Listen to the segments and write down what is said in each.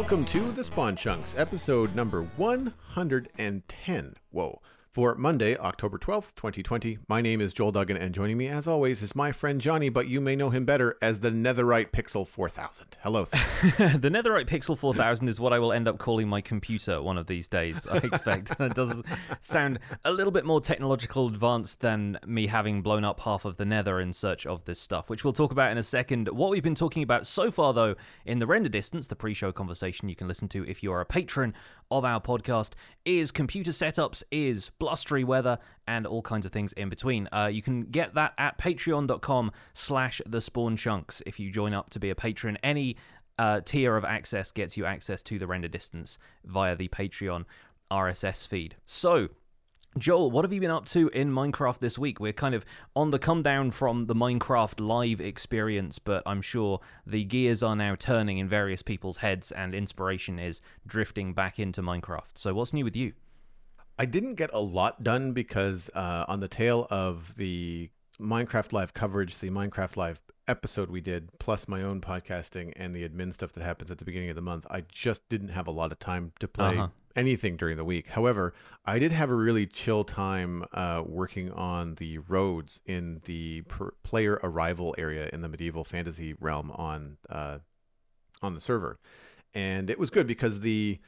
Welcome to the Spawn Chunks, episode number 110. Whoa. For Monday, October 12th, 2020, my name is Joel Duggan, and joining me, as always, is my friend Jonny, but you may know him better as the Netherite Pixel 4000. Hello, the Netherite Pixel 4000 is what I will end up calling my computer one of these days, I expect. it does sound a little bit more technological advanced than me having blown up half of the Nether in search of this stuff, which we'll talk about in a second. What we've been talking about so far, though, in the render distance, the pre show conversation you can listen to if you are a patron of our podcast, is computer setups, is blustery weather, and all kinds of things in between. Uh, you can get that at patreon.com slash the spawn chunks if you join up to be a patron. Any uh, tier of access gets you access to the render distance via the Patreon RSS feed. So, Joel, what have you been up to in Minecraft this week? We're kind of on the come down from the Minecraft live experience, but I'm sure the gears are now turning in various people's heads and inspiration is drifting back into Minecraft. So, what's new with you? I didn't get a lot done because uh, on the tail of the Minecraft Live coverage, the Minecraft Live episode we did, plus my own podcasting and the admin stuff that happens at the beginning of the month, I just didn't have a lot of time to play Uh-huh. anything during the week. However, I did have a really chill time uh, working on the roads in the per- player arrival area in the medieval fantasy realm on uh, on the server, and it was good because the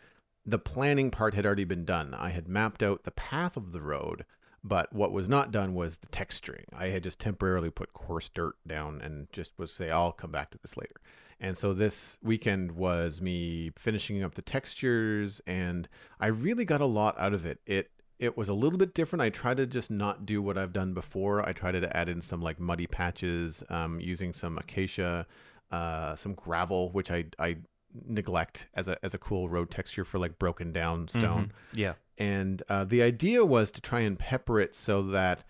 the planning part had already been done. I had mapped out the path of the road, but what was not done was the texturing. I had just temporarily put coarse dirt down and just was say I'll come back to this later. And so this weekend was me finishing up the textures and I really got a lot out of it. It it was a little bit different. I tried to just not do what I've done before. I tried to add in some like muddy patches um, using some acacia, uh, some gravel, which I I neglect as a as a cool road texture for like broken down stone. Yeah. And uh, the idea was to try and pepper it so that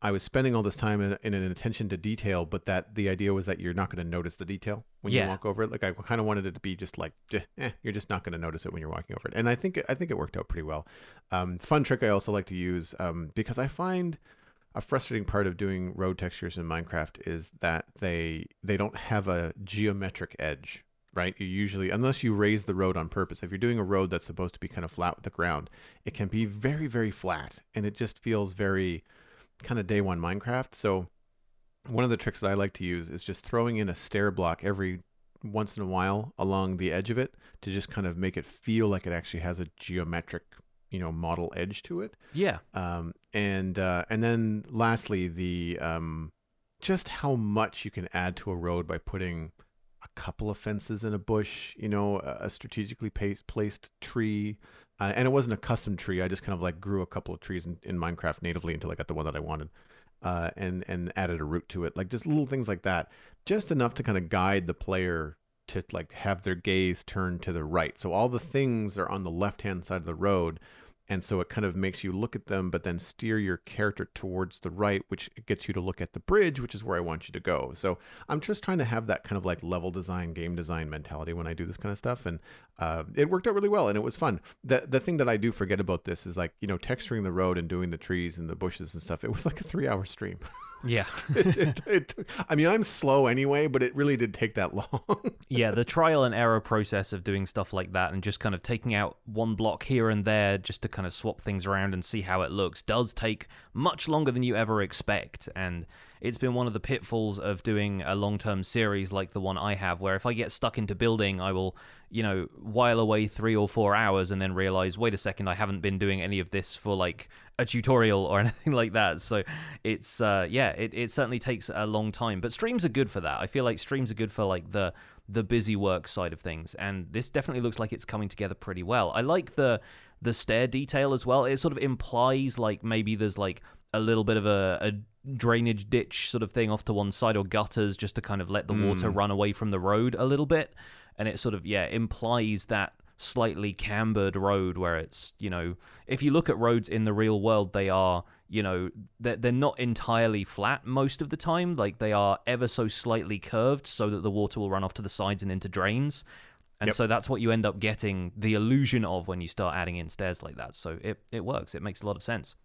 I was spending all this time in, in an attention to detail, but that the idea was that you're not going to notice the detail when you walk over it. Like I kind of wanted it to be just like, eh, eh, you're just not going to notice it when you're walking over it. And I think I think it worked out pretty well. Um, fun trick I also like to use um, because I find a frustrating part of doing road textures in Minecraft is that they they don't have a geometric edge, right? You usually unless you raise the road on purpose. If you're doing a road that's supposed to be kind of flat with the ground, it can be very very flat and it just feels very kind of day one Minecraft. So one of the tricks that I like to use is just throwing in a stair block every once in a while along the edge of it to just kind of make it feel like it actually has a geometric, you know, model edge to it. Yeah. Um, and uh, and then lastly, the um, just how much you can add to a road by putting couple of fences in a bush, you know, a, a strategically placed, placed tree. Uh, and it wasn't a custom tree. I just kind of like grew a couple of trees in, in Minecraft natively until I got the one that I wanted, uh, and and added a root to it. Like just little things like that, just enough to kind of guide the player to like have their gaze turned to the right. So all the things are on the left hand side of the road, and so it kind of makes you look at them, but then steer your character towards the right, which gets you to look at the bridge, which is where I want you to go. So I'm just trying to have that kind of like level design, game design mentality when I do this kind of stuff, and uh, it worked out really well, and it was fun. The the thing that I do forget about this is like you know texturing the road and doing the trees and the bushes and stuff. It was like a three hour stream. Yeah. it, it, it I mean, I'm slow anyway, but it really did take that long. yeah, the trial and error process of doing stuff like that and just kind of taking out one block here and there just to kind of swap things around and see how it looks does take much longer than you ever expect. And it's been one of the pitfalls of doing a long term series like the one I have, where if I get stuck into building, I will, you know, while away three or four hours and then realize, wait a second, I haven't been doing any of this for like a tutorial or anything like that. So it's, uh, yeah, it, it certainly takes a long time. But streams are good for that. I feel like streams are good for like the the busy work side of things and this definitely looks like it's coming together pretty well i like the the stair detail as well it sort of implies like maybe there's like a little bit of a, a drainage ditch sort of thing off to one side or gutters just to kind of let the water run away from the road a little bit and it sort of yeah implies that slightly cambered road where it's you know if you look at roads in the real world they are you know they're, they're not entirely flat most of the time. Like they are ever so slightly curved so that the water will run off to the sides and into drains. And Yep. so that's what you end up getting the illusion of when you start adding in stairs like that. So it, it works. It makes a lot of sense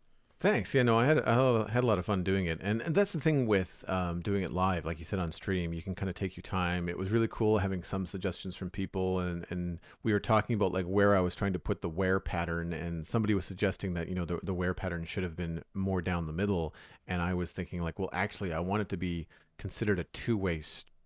Thanks. Yeah, no, I had I had a lot of fun doing it, and and that's the thing with um, doing it live, like you said on stream, you can kind of take your time. It was really cool having some suggestions from people, and and we were talking about like where I was trying to put the wear pattern, and somebody was suggesting that you know the the wear pattern should have been more down the middle, and I was thinking like, well, actually, I want it to be considered a two way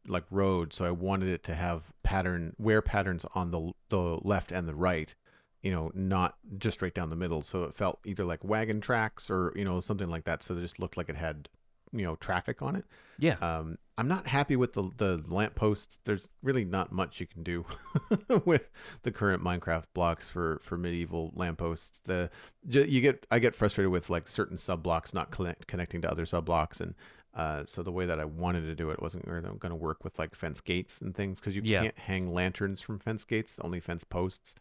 like road, so I wanted it to have pattern wear patterns on the the left and the right you know, not just straight down the middle. So it felt either like wagon tracks or, you know, something like that. So it just looked like it had, you know, traffic on it. Yeah. Um, I'm not happy with the the lamp posts. There's really not much you can do with the current Minecraft blocks for for medieval lampposts. The you get I get frustrated with like certain sub blocks not connect, connecting to other sub blocks and uh, so the way that I wanted to do it wasn't going to work with like fence gates and things because you yeah. can't hang lanterns from fence gates, only fence posts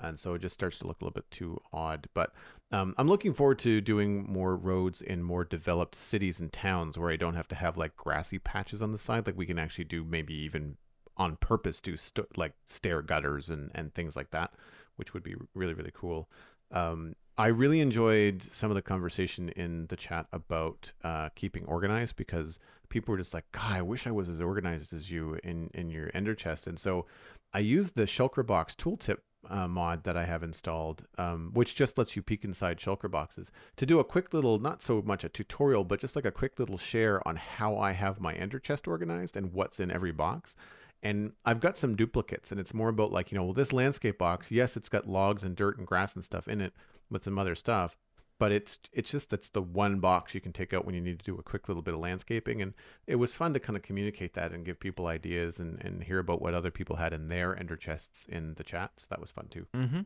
and so it just starts to look a little bit too odd. But um, I'm looking forward to doing more roads in more developed cities and towns where I don't have to have like grassy patches on the side. Like we can actually do maybe even on purpose do st- like stair gutters and and things like that, which would be really really cool. Um, I really enjoyed some of the conversation in the chat about uh, keeping organized because people were just like, God, I wish I was as organized as you in in your Ender chest. And so I used the Shulker Box tooltip uh, mod that I have installed, um, which just lets you peek inside shulker boxes to do a quick little, not so much a tutorial, but just like a quick little share on how I have my ender chest organized and what's in every box. And I've got some duplicates, and it's more about like, you know, well, this landscape box, yes, it's got logs and dirt and grass and stuff in it with some other stuff, but it's it's just that's the one box you can take out when you need to do a quick little bit of landscaping. And it was fun to kind of communicate that and give people ideas and, and hear about what other people had in their ender chests in the chat. So that was fun too. Mm-hmm.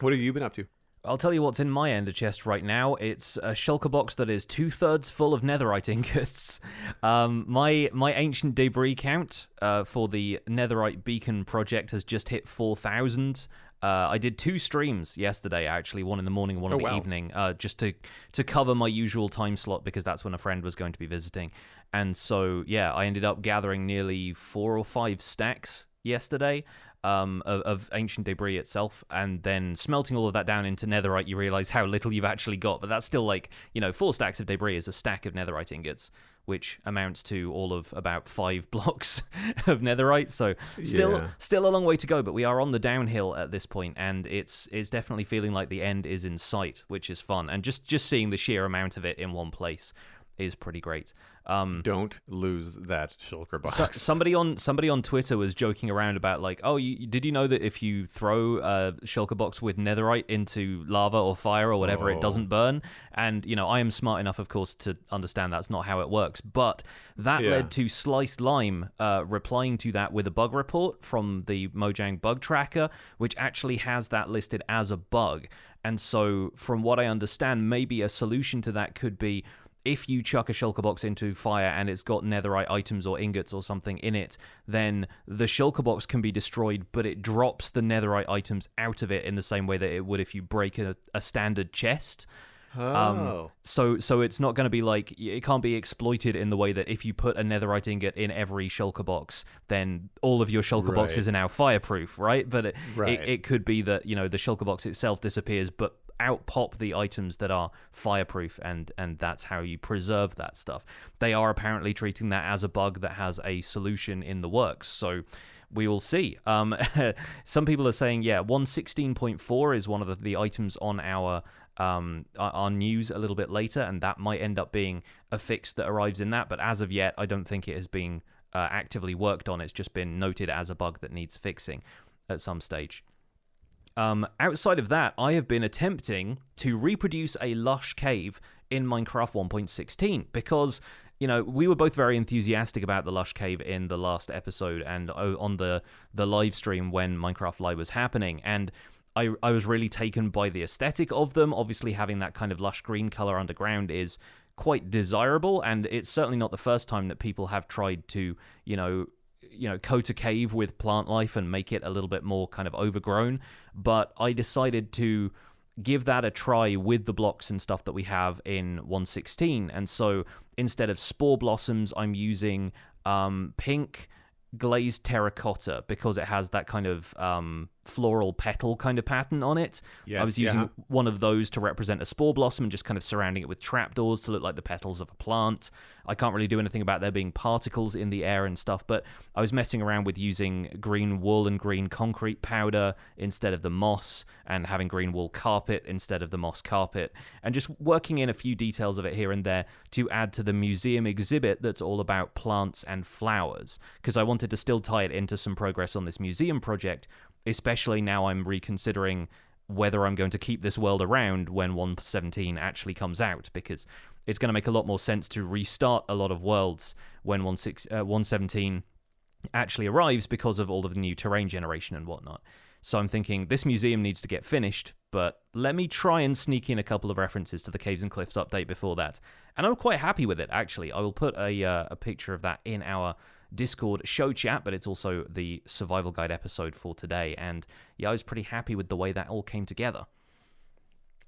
what have you been up to I'll tell you what's in my ender chest right now. It's a shulker box that is two thirds full of netherite ingots. Um, my my ancient debris count uh, for the netherite beacon project has just hit four thousand. Uh, I did two streams yesterday, actually, one in the morning, one in the wow. evening, uh, just to to cover my usual time slot because that's when a friend was going to be visiting. And so, yeah, I ended up gathering nearly four or five stacks yesterday um, of, of, ancient debris itself, and then smelting all of that down into netherite, you realize how little you've actually got. But that's still like, you know, four stacks of debris is a stack of netherite ingots which amounts to all of about five blocks of netherite. So still yeah. still a long way to go, but we are on the downhill at this point, and it's it's definitely feeling like the end is in sight, which is fun. And just just seeing the sheer amount of it in one place is pretty great. Um, Don't lose that shulker box. So, somebody on somebody on Twitter was joking around about like, oh, you, did you know that if you throw a shulker box with netherite into lava or fire or whatever, oh. it doesn't burn? And you know, I am smart enough, of course, to understand that's not how it works. But that yeah. led to Sliced Lime uh, replying to that with a bug report from the Mojang bug tracker, which actually has that listed as a bug. And so, from what I understand, maybe a solution to that could be if you chuck a shulker box into fire and it's got netherite items or ingots or something in it, then the shulker box can be destroyed, but it drops the netherite items out of it in the same way that it would if you break a, a standard chest. Um, oh. Um, so so it's not going to be like it can't be exploited in the way that if you put a netherite ingot in every shulker box, then all of your shulker right. boxes are now fireproof, right? But it, right. it, it could be that you know the shulker box itself disappears, but out pop the items that are fireproof and and that's how you preserve that stuff. They are apparently treating that as a bug that has a solution in the works so we will see. Um, some people are saying yeah 116.4 is one of the, the items on our um, our news a little bit later and that might end up being a fix that arrives in that but as of yet i don't think it has been uh, actively worked on. It's just been noted as a bug that needs fixing at some stage um, outside of that, I have been attempting to reproduce a lush cave in Minecraft 1.16 because you know we were both very enthusiastic about the lush cave in the last episode and on the the live stream when Minecraft Live was happening and I, I was really taken by the aesthetic of them. Obviously, having that kind of lush green color underground is quite desirable, and it's certainly not the first time that people have tried to, you know, you know coat a cave with plant life and make it a little bit more kind of overgrown. But i decided to give that a try with the blocks and stuff that we have in 116 and so instead of spore blossoms i'm using um, pink glazed terracotta because it has that kind of um, floral petal kind of pattern on it. Yes, I was using yeah. one of those to represent a spore blossom and just kind of surrounding it with trapdoors to look like the petals of a plant. I can't really do anything about there being particles in the air and stuff, but I was messing around with using green wool and green concrete powder instead of the moss, and having green wool carpet instead of the moss carpet, and just working in a few details of it here and there to add to the museum exhibit that's all about plants and flowers, because I wanted to still tie it into some progress on this museum project, especially now I'm reconsidering whether I'm going to keep this world around when 117 actually comes out because it's going to make a lot more sense to restart a lot of worlds when 16, uh, 117 actually arrives because of all of the new terrain generation and whatnot. So I'm thinking this museum needs to get finished, but let me try and sneak in a couple of references to the Caves and Cliffs update before that. And I'm quite happy with it, actually. I will put a, uh, a picture of that in our Discord show chat, but it's also the survival guide episode for today. And yeah, I was pretty happy with the way that all came together.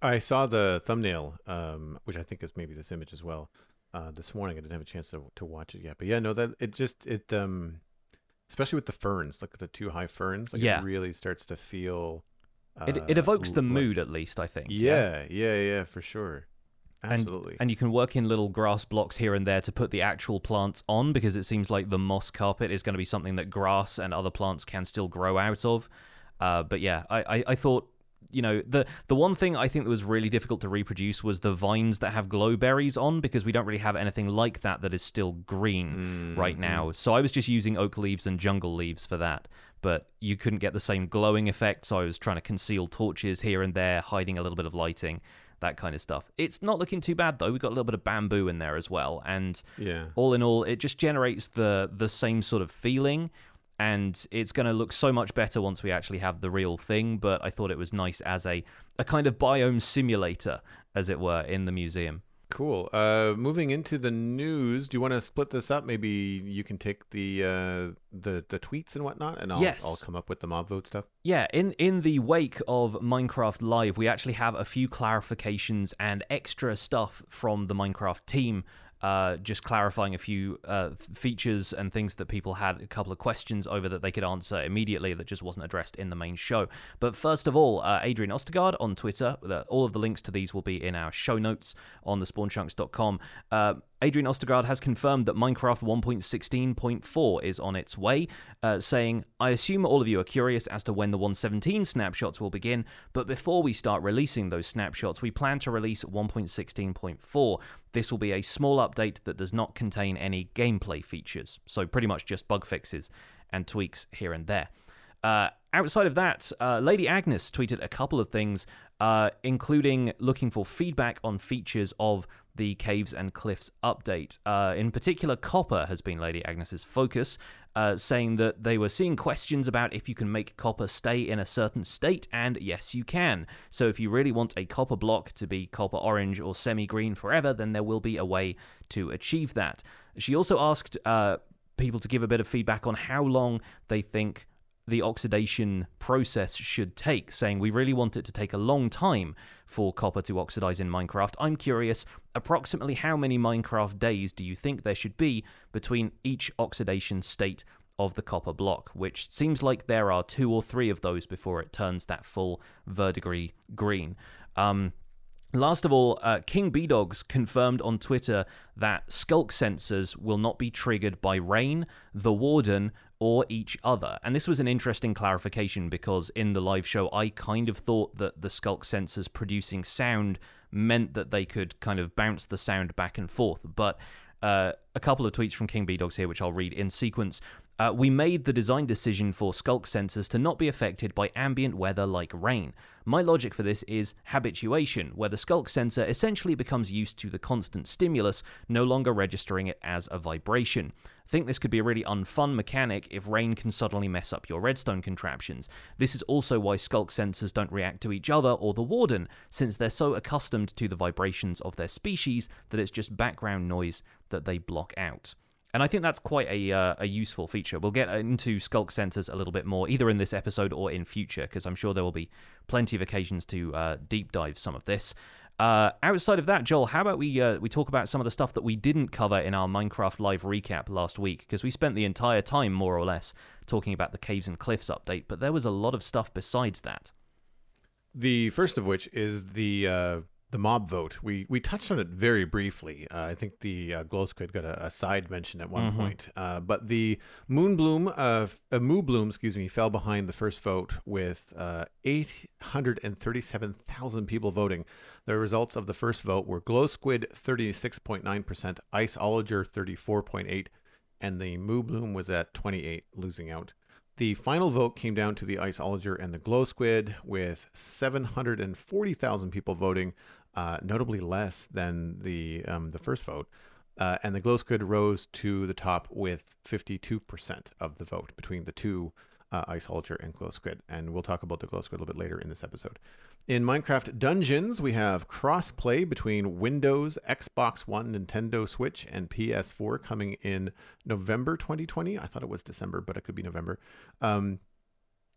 I saw the thumbnail, um, which I think is maybe this image as well. Uh, this morning, I didn't have a chance to to watch it yet, but yeah, no, that it just it um, especially with the ferns, like the two high ferns, like Yeah. it really starts to feel. Uh, It, it evokes the mood, at least, I think. Yeah, yeah, yeah, for sure. Absolutely. And you can work in little grass blocks here and there to put the actual plants on because it seems like the moss carpet is going to be something that grass and other plants can still grow out of. Uh, but yeah, I, I, I thought, you know, the the one thing I think that was really difficult to reproduce was the vines that have glow berries on because we don't really have anything like that that is still green right now. So I was just using oak leaves and jungle leaves for that. But you couldn't get the same glowing effect, so I was trying to conceal torches here and there, hiding a little bit of lighting, that kind of stuff. It's not looking too bad though. We've got a little bit of bamboo in there as well, and yeah. all in all, it just generates the the same sort of feeling, and it's going to look so much better once we actually have the real thing. But I thought it was nice as a a kind of biome simulator, as it were, in the museum. Cool. Uh, moving into the news, do you want to split this up? Maybe you can take the uh, the the tweets and whatnot, and I'll Yes. I'll come up with the mob vote stuff. Yeah, in in the wake of Minecraft Live, we actually have a few clarifications and extra stuff from the Minecraft team. Uh, just clarifying a few uh, features and things that people had a couple of questions over that they could answer immediately that just wasn't addressed in the main show. But first of all, uh, Adrian Östergård on Twitter. All of the links to these will be in our show notes on thespawnchunks.com. Adrian Östergård has confirmed that Minecraft 1.16.4 is on its way, uh, saying, I assume all of you are curious as to when the 117 snapshots will begin, but before we start releasing those snapshots, we plan to release 1.16.4. This will be a small update that does not contain any gameplay features, so pretty much just bug fixes and tweaks here and there. Uh, outside of that, uh, Lady Agnes tweeted a couple of things, uh, including looking for feedback on features of the Caves and Cliffs update. Uh, in particular, copper has been Lady Agnes's focus, uh, saying that they were seeing questions about if you can make copper stay in a certain state, and yes, you can. So if you really want a copper block to be copper orange or semi green forever, then there will be a way to achieve that. She also asked uh, people to give a bit of feedback on how long they think the oxidation process should take, saying we really want it to take a long time for copper to oxidize in Minecraft. I'm curious, approximately how many Minecraft days do you think there should be between each oxidation state of the copper block? Which seems like there are two or three of those before it turns that full verdigris green. Um, Last of all, uh, Kingbdogz confirmed on Twitter that sculk sensors will not be triggered by rain, the warden, or each other. And this was an interesting clarification because in the live show, I kind of thought that the sculk sensors producing sound meant that they could kind of bounce the sound back and forth. But uh, a couple of tweets from Kingbdogz here, which I'll read in sequence. Uh, we made the design decision for sculk sensors to not be affected by ambient weather like rain. My logic for this is habituation, where the skulk sensor essentially becomes used to the constant stimulus, no longer registering it as a vibration. I think this could be a really unfun mechanic if rain can suddenly mess up your redstone contraptions. This is also why sculk sensors don't react to each other or the warden, since they're so accustomed to the vibrations of their species that it's just background noise that they block out. And I think that's quite a, uh, a useful feature. We'll get into sculk sensors a little bit more, either in this episode or in future, because I'm sure there will be plenty of occasions to uh, deep dive some of this. Uh, outside of that, Joel, how about we uh, we talk about some of the stuff that we didn't cover in our Minecraft Live recap last week? Because we spent the entire time, more or less, talking about the Caves and Cliffs update, but there was a lot of stuff besides that. The first of which is the uh, the mob vote. We we touched on it very briefly. Uh, I think the uh, glow squid got a, a side mention at one Mhm. point. Uh, but the Moonbloom, uh, uh, Moo Bloom, excuse me, fell behind the first vote with uh, 837,000 people voting. The results of the first vote were glow squid 36.9%, ice iceologer 34.8%, and the Moo Bloom was at 28, losing out. The final vote came down to the ice iceologer and the glow squid with 740,000 people voting, uh, notably less than the um, the first vote. Uh, and the glow squid rose to the top with 52% of the vote between the two uh, iceologer and glow squid. And we'll talk about the glow squid a little bit later in this episode. In Minecraft Dungeons, we have cross-play between Windows, Xbox One, Nintendo Switch, and PS4 coming in November 2020. I thought it was December, but it could be November. Um,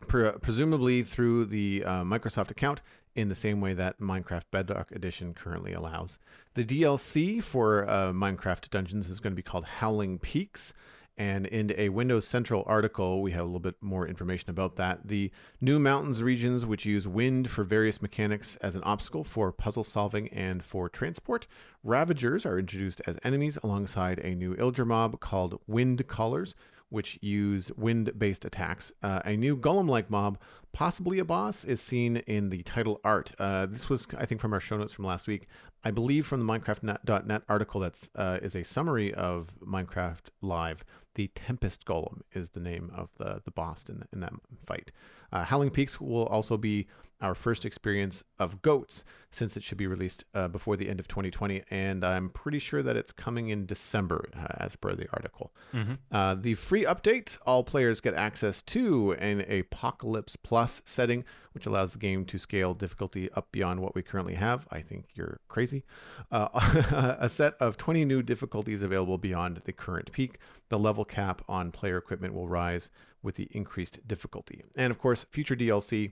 pre- presumably through the uh, Microsoft account in the same way that Minecraft Bedrock Edition currently allows. The DLC for uh, Minecraft Dungeons is going to be called Howling Peaks. And in a Windows Central article, we have a little bit more information about that. The new mountains regions, which use wind for various mechanics as an obstacle for puzzle solving and for transport. Ravagers are introduced as enemies alongside a new Illager mob called Wind Callers, which use wind based attacks. Uh, a new golem like mob, possibly a boss, is seen in the title art. Uh, this was, I think, from our show notes from last week. I believe from the Minecraft.net article that uh, is a summary of Minecraft Live. The Tempest Golem is the name of the, the boss in, in that fight. Uh, Howling Peaks will also be our first experience of goats since it should be released uh, before the end of 2020 and i'm pretty sure that it's coming in december uh, as per the article. Mm-hmm. uh, the free update all players get access to an apocalypse plus setting which allows the game to scale difficulty up beyond what we currently have. I think you're crazy. Uh, a set of 20 new difficulties available beyond the current peak. The level cap on player equipment will rise with the increased difficulty and of course future dlc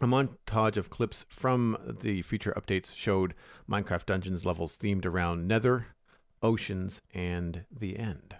a montage of clips from the future updates showed Minecraft Dungeons levels themed around Nether, oceans, and the end.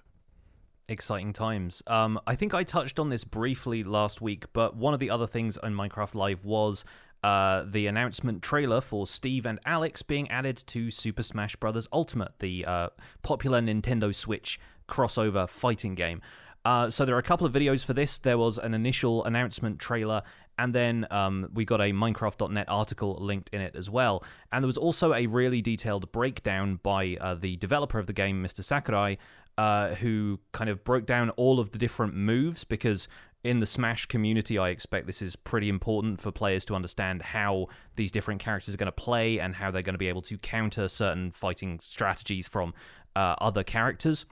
Exciting times. Um, I think I touched on this briefly last week, but one of the other things on Minecraft Live was uh, the announcement trailer for Steve and Alex being added to Super Smash Bros. Ultimate, the uh, popular Nintendo Switch crossover fighting game. Uh, so there are a couple of videos for this. There was an initial announcement trailer, and then um, we got a Minecraft.net article linked in it as well. And there was also a really detailed breakdown by uh, the developer of the game, Mr. Sakurai, uh, who kind of broke down all of the different moves because in the Smash community, I expect this is pretty important for players to understand how these different characters are going to play and how they're going to be able to counter certain fighting strategies from uh, other characters.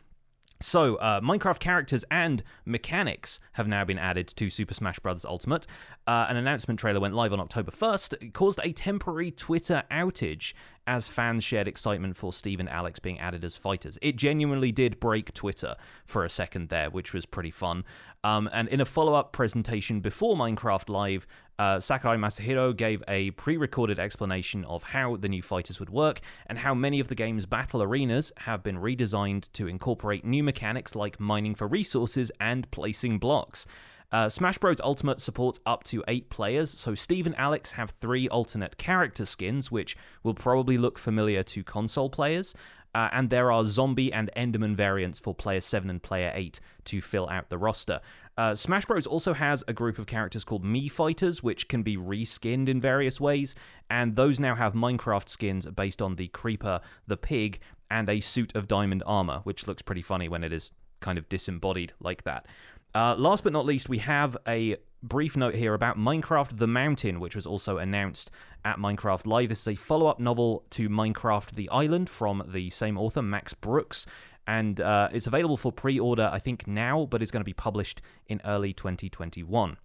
So, uh, Minecraft characters and mechanics have now been added to Super Smash Bros. Ultimate. Uh, an announcement trailer went live on October 1st. It caused a temporary Twitter outage as fans shared excitement for Steve and Alex being added as fighters. It genuinely did break Twitter for a second there, which was pretty fun. Um, and in a follow up presentation before Minecraft Live, uh, Sakurai Masahiro gave a pre recorded explanation of how the new fighters would work and how many of the game's battle arenas have been redesigned to incorporate new mechanics like mining for resources and placing blocks. Uh, Smash Bros. Ultimate supports up to eight players, so Steve and Alex have three alternate character skins, which will probably look familiar to console players. Uh, and there are zombie and Enderman variants for player 7 and player 8 to fill out the roster. Uh, Smash Bros. also has a group of characters called Mii Fighters, which can be reskinned in various ways, and those now have Minecraft skins based on the Creeper, the Pig, and a suit of diamond armor, which looks pretty funny when it is kind of disembodied like that. Uh, last but not least, we have a brief note here about Minecraft the Mountain, which was also announced at Minecraft Live. This is a follow up novel to Minecraft the Island from the same author, Max Brooks. And uh, it's available for pre order, I think, now, but it's going to be published in early 2021.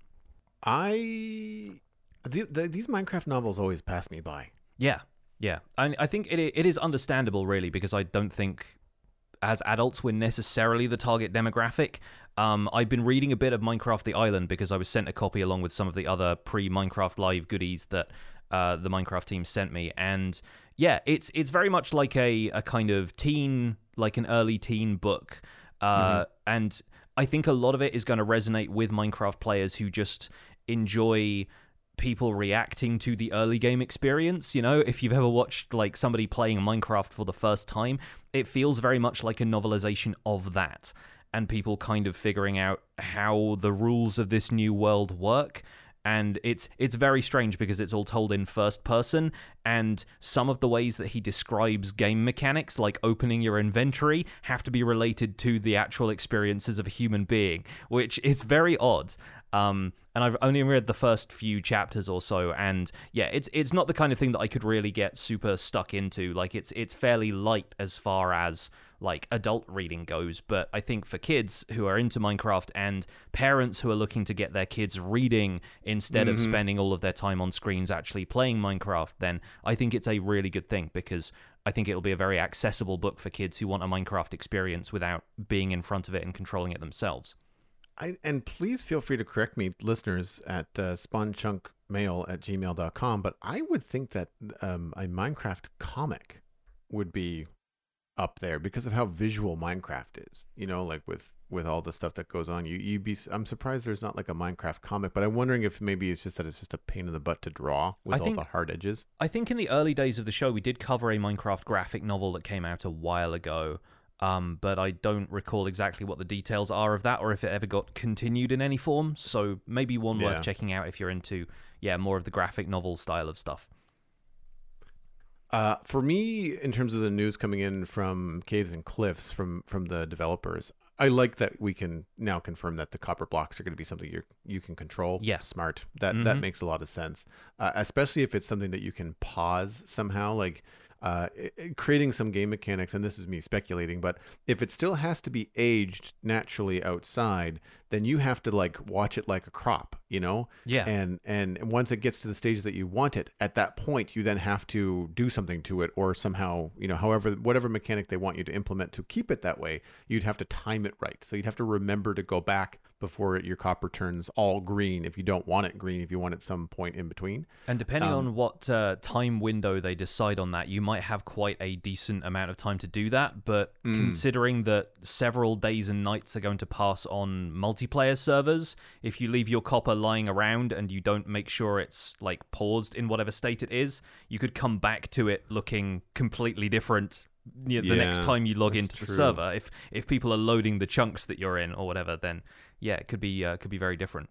I the, the, these Minecraft novels always pass me by. Yeah, yeah. I, I think it, it is understandable, really, because I don't think as adults we're necessarily the target demographic. Um, I've been reading a bit of Minecraft the Island because I was sent a copy along with some of the other pre Minecraft Live goodies that uh, the Minecraft team sent me, and yeah, it's it's very much like a a kind of teen, like an early teen book, uh, mm-hmm. and I think a lot of it is going to resonate with Minecraft players who just enjoy people reacting to the early game experience. You know, if you've ever watched like somebody playing Minecraft for the first time, it feels very much like a novelization of that and people kind of figuring out how the rules of this new world work and it's it's very strange because it's all told in first person. And some of the ways that he describes game mechanics like opening your inventory have to be related to the actual experiences of a human being which is very odd. Um, and I've only read the first few chapters or so, and yeah, it's it's not the kind of thing that I could really get super stuck into. Like it's it's fairly light as far as like adult reading goes, but I think for kids who are into Minecraft and parents who are looking to get their kids reading instead mm-hmm. of spending all of their time on screens actually playing Minecraft, then I think it's a really good thing because I think it'll be a very accessible book for kids who want a Minecraft experience without being in front of it and controlling it themselves. I, and please feel free to correct me, listeners, at uh, spawnchunkmail at gmail.com. But I would think that um, a Minecraft comic would be up there because of how visual Minecraft is. You know, like with with all the stuff that goes on. You you be I'm surprised there's not like a Minecraft comic, but I'm wondering if maybe it's just that it's just a pain in the butt to draw with I all think, the hard edges. I think in the early days of the show we did cover a Minecraft graphic novel that came out a while ago. Um, but I don't recall exactly what the details are of that or if it ever got continued in any form. So maybe one yeah. worth checking out if you're into yeah, more of the graphic novel style of stuff. Uh, for me, in terms of the news coming in from Caves and Cliffs from from the developers, I like that we can now confirm that the copper blocks are going to be something you you can control. Yeah, smart. That mm-hmm. that makes a lot of sense, uh, especially if it's something that you can pause somehow. Like uh, creating some game mechanics, and this is me speculating, but if it still has to be aged naturally outside, then you have to like watch it like a crop, you know? Yeah. And and once it gets to the stage that you want it, at that point you then have to do something to it or somehow, you know, however whatever mechanic they want you to implement to keep it that way, you'd have to time it right. So you'd have to remember to go back before your copper turns all green if you don't want it green if you want it some point in between and depending um, on what uh, time window they decide on that you might have quite a decent amount of time to do that but mm. considering that several days and nights are going to pass on multiplayer servers if you leave your copper lying around and you don't make sure it's like paused in whatever state it is you could come back to it looking completely different you know, the yeah, next time you log into true. the server if if people are loading the chunks that you're in or whatever then yeah, it could be uh, could be very different.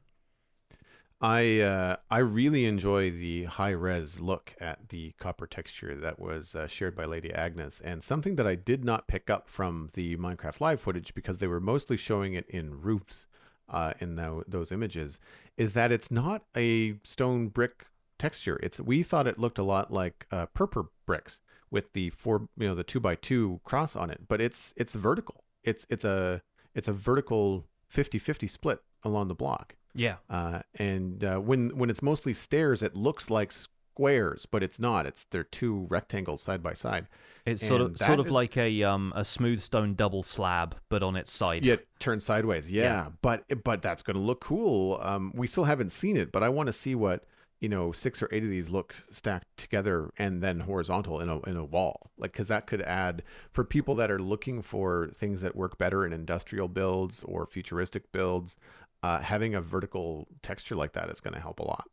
I uh, I really enjoy the high res look at the copper texture that was uh, shared by Lady Agnes, and something that I did not pick up from the Minecraft live footage because they were mostly showing it in roofs uh, in the, those images, is that it's not a stone brick texture. It's we thought it looked a lot like uh, purple bricks with the four you know the two by two cross on it, but it's it's vertical. It's it's a it's a vertical 50-50 split along the block. Yeah. Uh, and uh, when when it's mostly stairs, it looks like squares, but it's not. It's they're two rectangles side by side. It's and sort of sort of is, like a um a smooth stone double slab, but on its side. Yeah, turned sideways. Yeah, yeah. but but that's going to look cool. Um, we still haven't seen it, but I want to see what you know six or eight of these look stacked together and then horizontal in a in a wall like because that could add for people that are looking for things that work better in industrial builds or futuristic builds uh, having a vertical texture like that is going to help a lot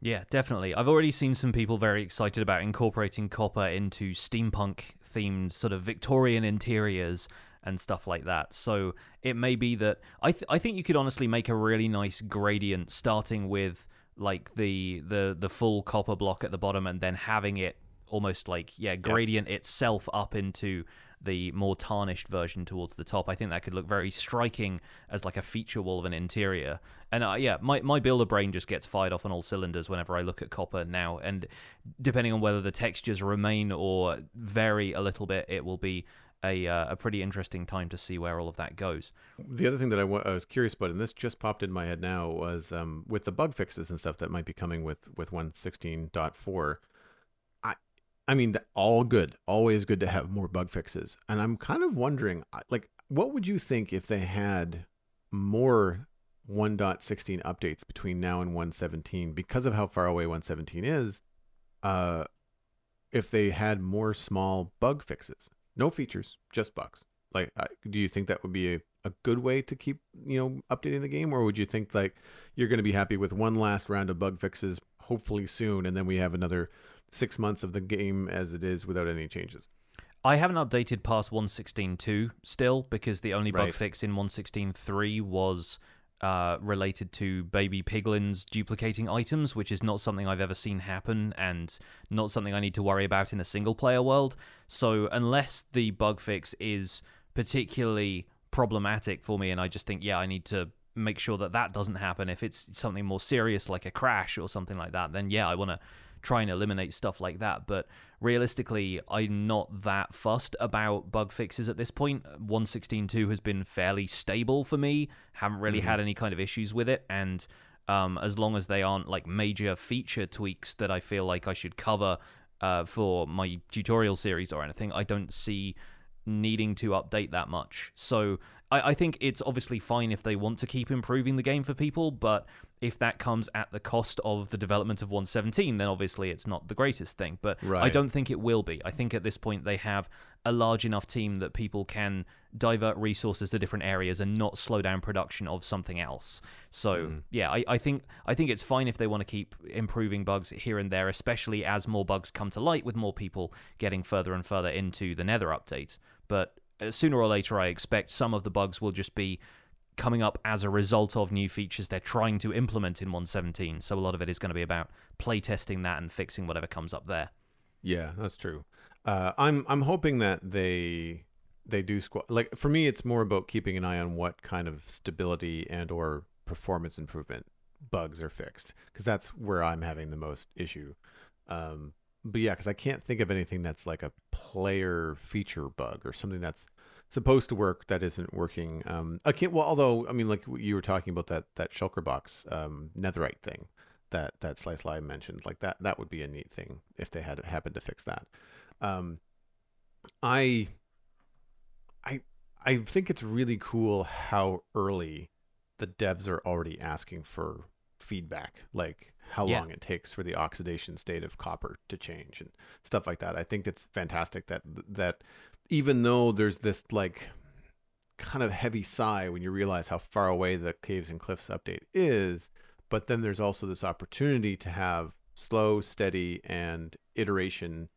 yeah definitely i've already seen some people very excited about incorporating copper into steampunk themed sort of victorian interiors and stuff like that. So it may be that I th- I think you could honestly make a really nice gradient starting with like the the the full copper block at the bottom and then having it almost like yeah gradient yep. itself up into the more tarnished version towards the top. I think that could look very striking as like a feature wall of an interior. And uh, yeah, my my builder brain just gets fired off on all cylinders whenever I look at copper now. And depending on whether the textures remain or vary a little bit, it will be a uh, a pretty interesting time to see where all of that goes. The other thing that I, w- I was curious about, and this just popped in my head now, was um, with the bug fixes and stuff that might be coming with with 116.4. I mean, all good, always good to have more bug fixes, and I'm kind of wondering, like, what would you think if they had more 1.16 updates between now and 117 because of how far away 117 is uh, if they had more small bug fixes, no features, just bugs. Like, do you think that would be a, a good way to keep you know updating the game, or would you think like you're going to be happy with one last round of bug fixes, hopefully soon, and then we have another six months of the game as it is without any changes? I haven't updated past 116.2 still because the only bug Right. fix in 116.3 was uh, related to baby piglins duplicating items, which is not something I've ever seen happen and not something I need to worry about in a single player world. So, unless the bug fix is particularly problematic for me, and I just think, yeah, I need to make sure that that doesn't happen. If it's something more serious like a crash or something like that, then yeah, I want to try and eliminate stuff like that. But realistically, I'm not that fussed about bug fixes at this point. 116.2 has been fairly stable for me. Haven't really had any kind of issues with it, and um, as long as they aren't like major feature tweaks that I feel like I should cover uh, for my tutorial series or anything, I don't see needing to update that much. So I, I think it's obviously fine if they want to keep improving the game for people, but if that comes at the cost of the development of 117, then obviously it's not the greatest thing. But I don't think it will be. I think at this point they have a large enough team that people can divert resources to different areas and not slow down production of something else. So mm-hmm. yeah, I, I think I think it's fine if they want to keep improving bugs here and there, especially as more bugs come to light with more people getting further and further into the Nether update. But sooner or later, I expect some of the bugs will just be coming up as a result of new features they're trying to implement in 117. So a lot of it is going to be about playtesting that and fixing whatever comes up there. Yeah, that's true. Uh, I'm I'm hoping that they they do squ- like for me it's more about keeping an eye on what kind of stability and or performance improvement bugs are fixed because that's where I'm having the most issue. Um, but yeah, because I can't think of anything that's like a player feature bug or something that's supposed to work that isn't working. Um, I can't. Well, although I mean, like you were talking about that that shulker box um, netherite thing that that Sliced Lime mentioned, like that that would be a neat thing if they had happened to fix that. Um, I I I think it's really cool how early the devs are already asking for feedback, like how Yeah. long it takes for the oxidation state of copper to change and stuff like that. I think it's fantastic that that even though there's this like kind of heavy sigh when you realize how far away the caves and cliffs update is, but then there's also this opportunity to have slow, steady, and iteration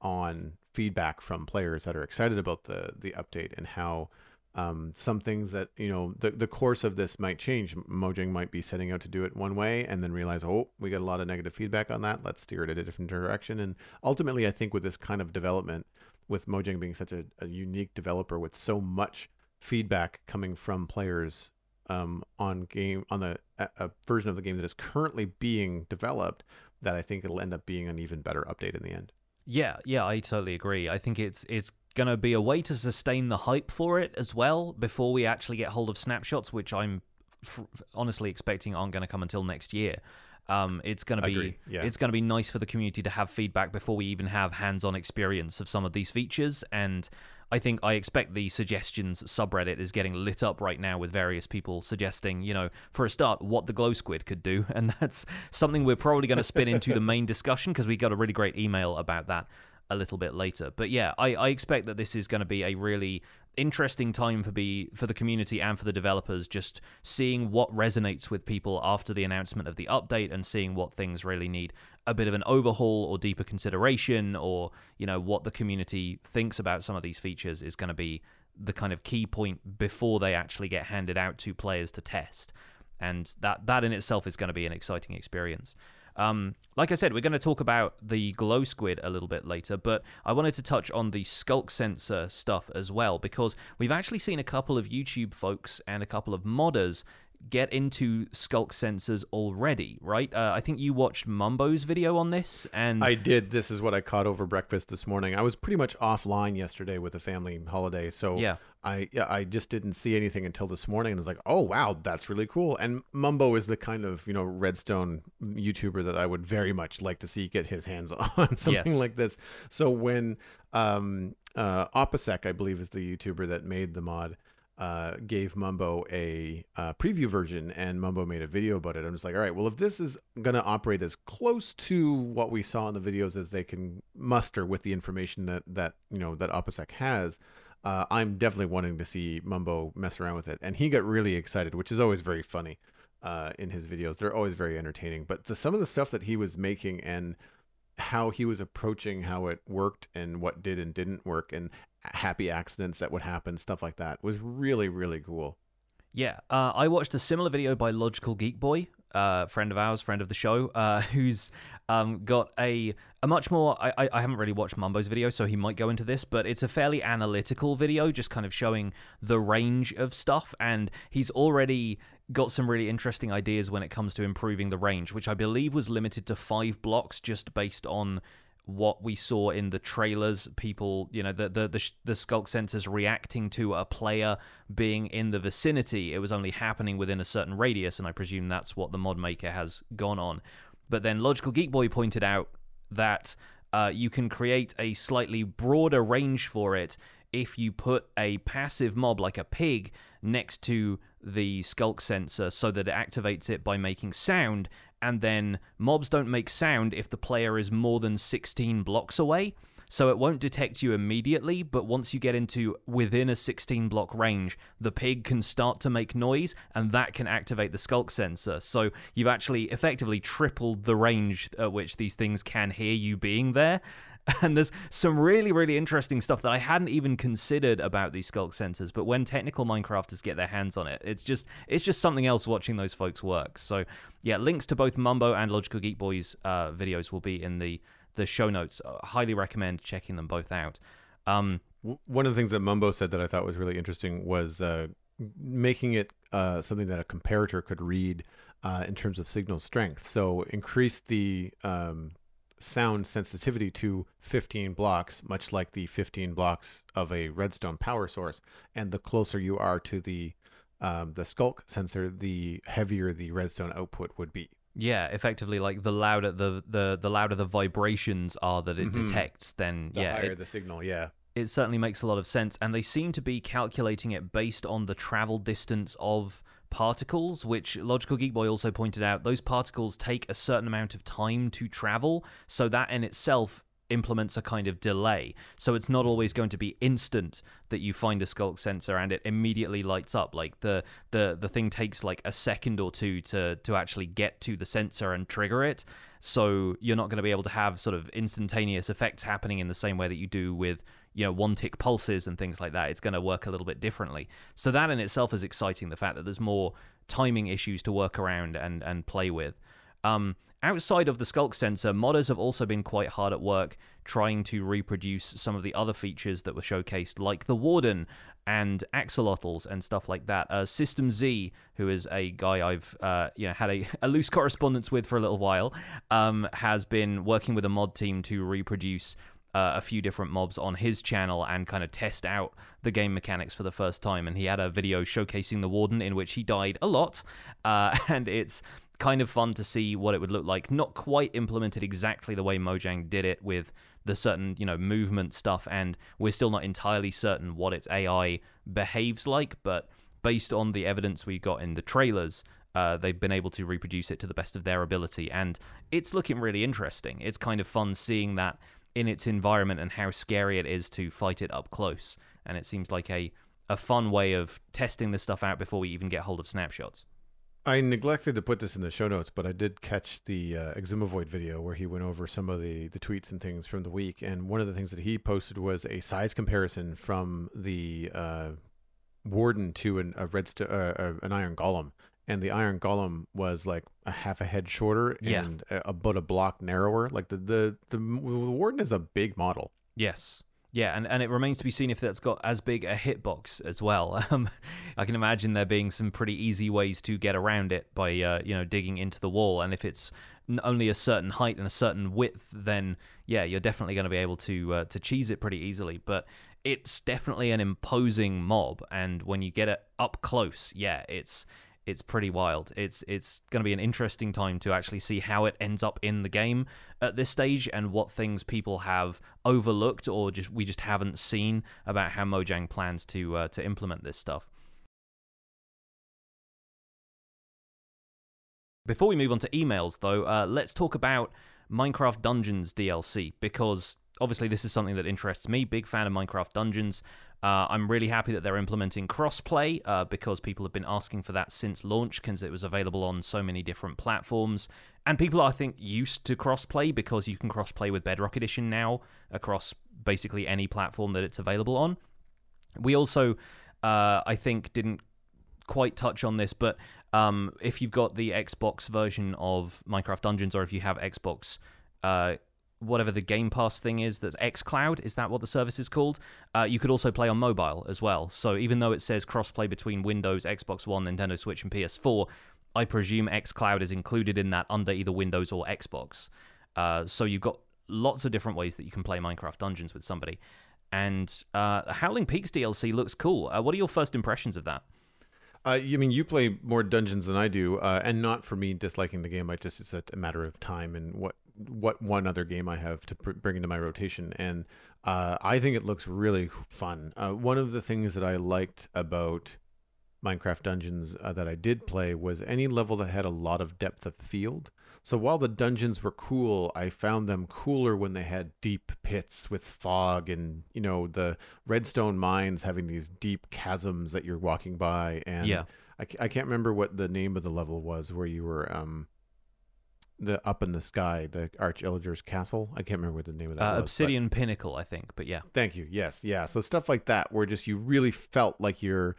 on feedback from players that are excited about the the update and how um, some things that you know the the course of this might change. Mojang might be setting out to do it one way and then realize, oh, we got a lot of negative feedback on that. Let's steer it in a different direction. And ultimately, I think with this kind of development, with Mojang being such a, a unique developer with so much feedback coming from players um, on game on the a, a version of the game that is currently being developed, that I think it'll end up being an even better update in the end. Yeah, yeah, I totally agree. I think it's it's going to be a way to sustain the hype for it as well before we actually get hold of snapshots, which I'm f- honestly expecting aren't going to come until next year. Um, it's going to be yeah. it's going to be nice for the community to have feedback before we even have hands-on experience of some of these features and I think I expect the suggestions subreddit is getting lit up right now with various people suggesting, you know, for a start, what the glow squid could do, and that's something we're probably going to spin into the main discussion because we got a really great email about that a little bit later. But yeah, I, I expect that this is going to be a really interesting time for be for the community and for the developers just seeing what resonates with people after the announcement of the update and seeing what things really need a bit of an overhaul or deeper consideration or you know what the community thinks about some of these features is going to be the kind of key point before they actually get handed out to players to test and that that in itself is going to be an exciting experience um, like I said, we're going to talk about the glow squid a little bit later, but I wanted to touch on the sculk sensor stuff as well because we've actually seen a couple of YouTube folks and a couple of modders get into sculk sensors already, right? Uh, I think you watched Mumbo's video on this, and I did. This is what I caught over breakfast this morning. I was pretty much offline yesterday with a family holiday, so Yeah. I yeah I just didn't see anything until this morning, and I was like, oh wow, that's really cool. And Mumbo is the kind of you know Redstone YouTuber that I would very much like to see get his hands on something Yes. like this. So when um uh Opposec, I believe, is the YouTuber that made the mod. Uh, gave Mumbo a uh, preview version, and Mumbo made a video about it. I'm just like, all right, well, if this is going to operate as close to what we saw in the videos as they can muster with the information that that you know that OPUSEC has, uh, I'm definitely wanting to see Mumbo mess around with it. And he got really excited, which is always very funny uh, in his videos. They're always very entertaining. But the, some of the stuff that he was making and how he was approaching how it worked and what did and didn't work and happy accidents that would happen, stuff like that, was really, really cool. Yeah, uh, I watched a similar video by Logical Geek Boy, uh, friend of ours, friend of the show, uh, who's um, got a a much more. I, I haven't really watched Mumbo's video, so he might go into this, but it's a fairly analytical video, just kind of showing the range of stuff, and he's already got some really interesting ideas when it comes to improving the range, which I believe was limited to five blocks, just based on what we saw in the trailers people you know the the the, the sculk sensors reacting to a player being in the vicinity. It was only happening within a certain radius and i presume that's what the mod maker has gone on. But then logical geek boy pointed out that uh, you can create a slightly broader range for it if you put a passive mob like a pig next to the sculk sensor so that it activates it by making sound and then mobs don't make sound if the player is more than 16 blocks away. So it won't detect you immediately, but once you get into within a 16 block range, the pig can start to make noise and that can activate the sculk sensor. So you've actually effectively tripled the range at which these things can hear you being there. and there's some really really interesting stuff that I hadn't even considered about these sculk sensors but when technical minecrafters get their hands on it it's just it's just something else watching those folks work. So yeah links to both Mumbo and Logical Geek Boys uh, videos will be in the the show notes. Uh, highly recommend checking them both out. Um, one of the things that Mumbo said that I thought was really interesting was uh, making it uh, something that a comparator could read uh, in terms of signal strength. So increase the um, sound sensitivity to 15 blocks, much like the 15 blocks of a redstone power source. And the closer you are to the um, the sculk sensor, the heavier the redstone output would be. Yeah, effectively, like the louder the the, the louder the vibrations are that it mm-hmm. detects, then the yeah, higher it, the signal. Yeah, it certainly makes a lot of sense. And they seem to be calculating it based on the travel distance of particles, which Logical Geek Boy also pointed out, those particles take a certain amount of time to travel, so that in itself implements a kind of delay. So it's not always going to be instant that you find a sculk sensor and it immediately lights up. Like the the the thing takes like a second or two to to actually get to the sensor and trigger it. So you're not going to be able to have sort of instantaneous effects happening in the same way that you do with you know one tick pulses and things like that it's going to work a little bit differently. So that in itself is exciting the fact that there's more timing issues to work around and and play with. Um, outside of the sculk sensor modders have also been quite hard at work trying to reproduce some of the other features that were showcased like the warden and axolotls and stuff like that. Uh, SystemZee who is a guy i've uh, you know had a, a, loose correspondence with for a little while um, has been working with a mod team to reproduce uh, a few different mobs on his channel and kind of test out the game mechanics for the first time. And he had a video showcasing the Warden in which he died a lot, uh, and it's kind of fun to see what it would look like. Not quite implemented exactly the way Mojang did it with the certain you know movement stuff, and we're still not entirely certain what its AI behaves like, but based on the evidence we got in the trailers. Uh, they've been able to reproduce it to the best of their ability, and it's looking really interesting. It's kind of fun seeing that in its environment and how scary it is to fight it up close. And it seems like a, a fun way of testing this stuff out before we even get hold of snapshots. I neglected to put this in the show notes, but I did catch the uh, video where he went over some of the, the tweets and things from the week. And one of the things that he posted was a size comparison from the uh, Warden to an, a red st- uh, an Iron Golem and the iron golem was like a half a head shorter yeah. and a, about a block narrower. Like the, the the the warden is a big model. Yes. Yeah, and, and it remains to be seen if that's got as big a hitbox as well. Um, I can imagine there being some pretty easy ways to get around it by uh, you know digging into the wall, and if it's only a certain height and a certain width, then yeah, you're definitely going to be able to uh, to cheese it pretty easily. But it's definitely an imposing mob, and when you get it up close, yeah, it's it's pretty wild. It's it's going to be an interesting time to actually see how it ends up in the game at this stage and what things people have overlooked or just we just haven't seen about how Mojang plans to uh, to implement this stuff. Before we move on to emails, though, uh, let's talk about Minecraft Dungeons DLC because obviously this is something that interests me. Big fan of Minecraft Dungeons. Uh, I'm really happy that they're implementing crossplay uh, because people have been asking for that since launch because it was available on so many different platforms. And people, are, I think, used to crossplay because you can crossplay with Bedrock Edition now across basically any platform that it's available on. We also, uh, I think, didn't quite touch on this, but um, if you've got the Xbox version of Minecraft Dungeons or if you have Xbox uh, whatever the Game Pass thing is, that's xCloud, is that what the service is called? Uh, you could also play on mobile as well. So even though it says crossplay between Windows, Xbox One, Nintendo Switch, and PS4, I presume xCloud is included in that under either Windows or Xbox. Uh, so you've got lots of different ways that you can play Minecraft Dungeons with somebody. And uh, Howling Peaks DLC looks cool. Uh, what are your first impressions of that? Uh, you mean you play more dungeons than I do, uh, and not for me disliking the game. I just it's a matter of time and what what one other game I have to pr- bring into my rotation, and uh, I think it looks really fun. Uh, one of the things that I liked about Minecraft Dungeons uh, that I did play was any level that had a lot of depth of field. So while the dungeons were cool, I found them cooler when they had deep pits with fog and you know the redstone mines having these deep chasms that you're walking by. And yeah. I, I can't remember what the name of the level was where you were um, the up in the sky, the Arch Illager's castle. I can't remember what the name of that uh, was. Obsidian Pinnacle, I think. But yeah. Thank you. Yes, yeah. So stuff like that, where just you really felt like you're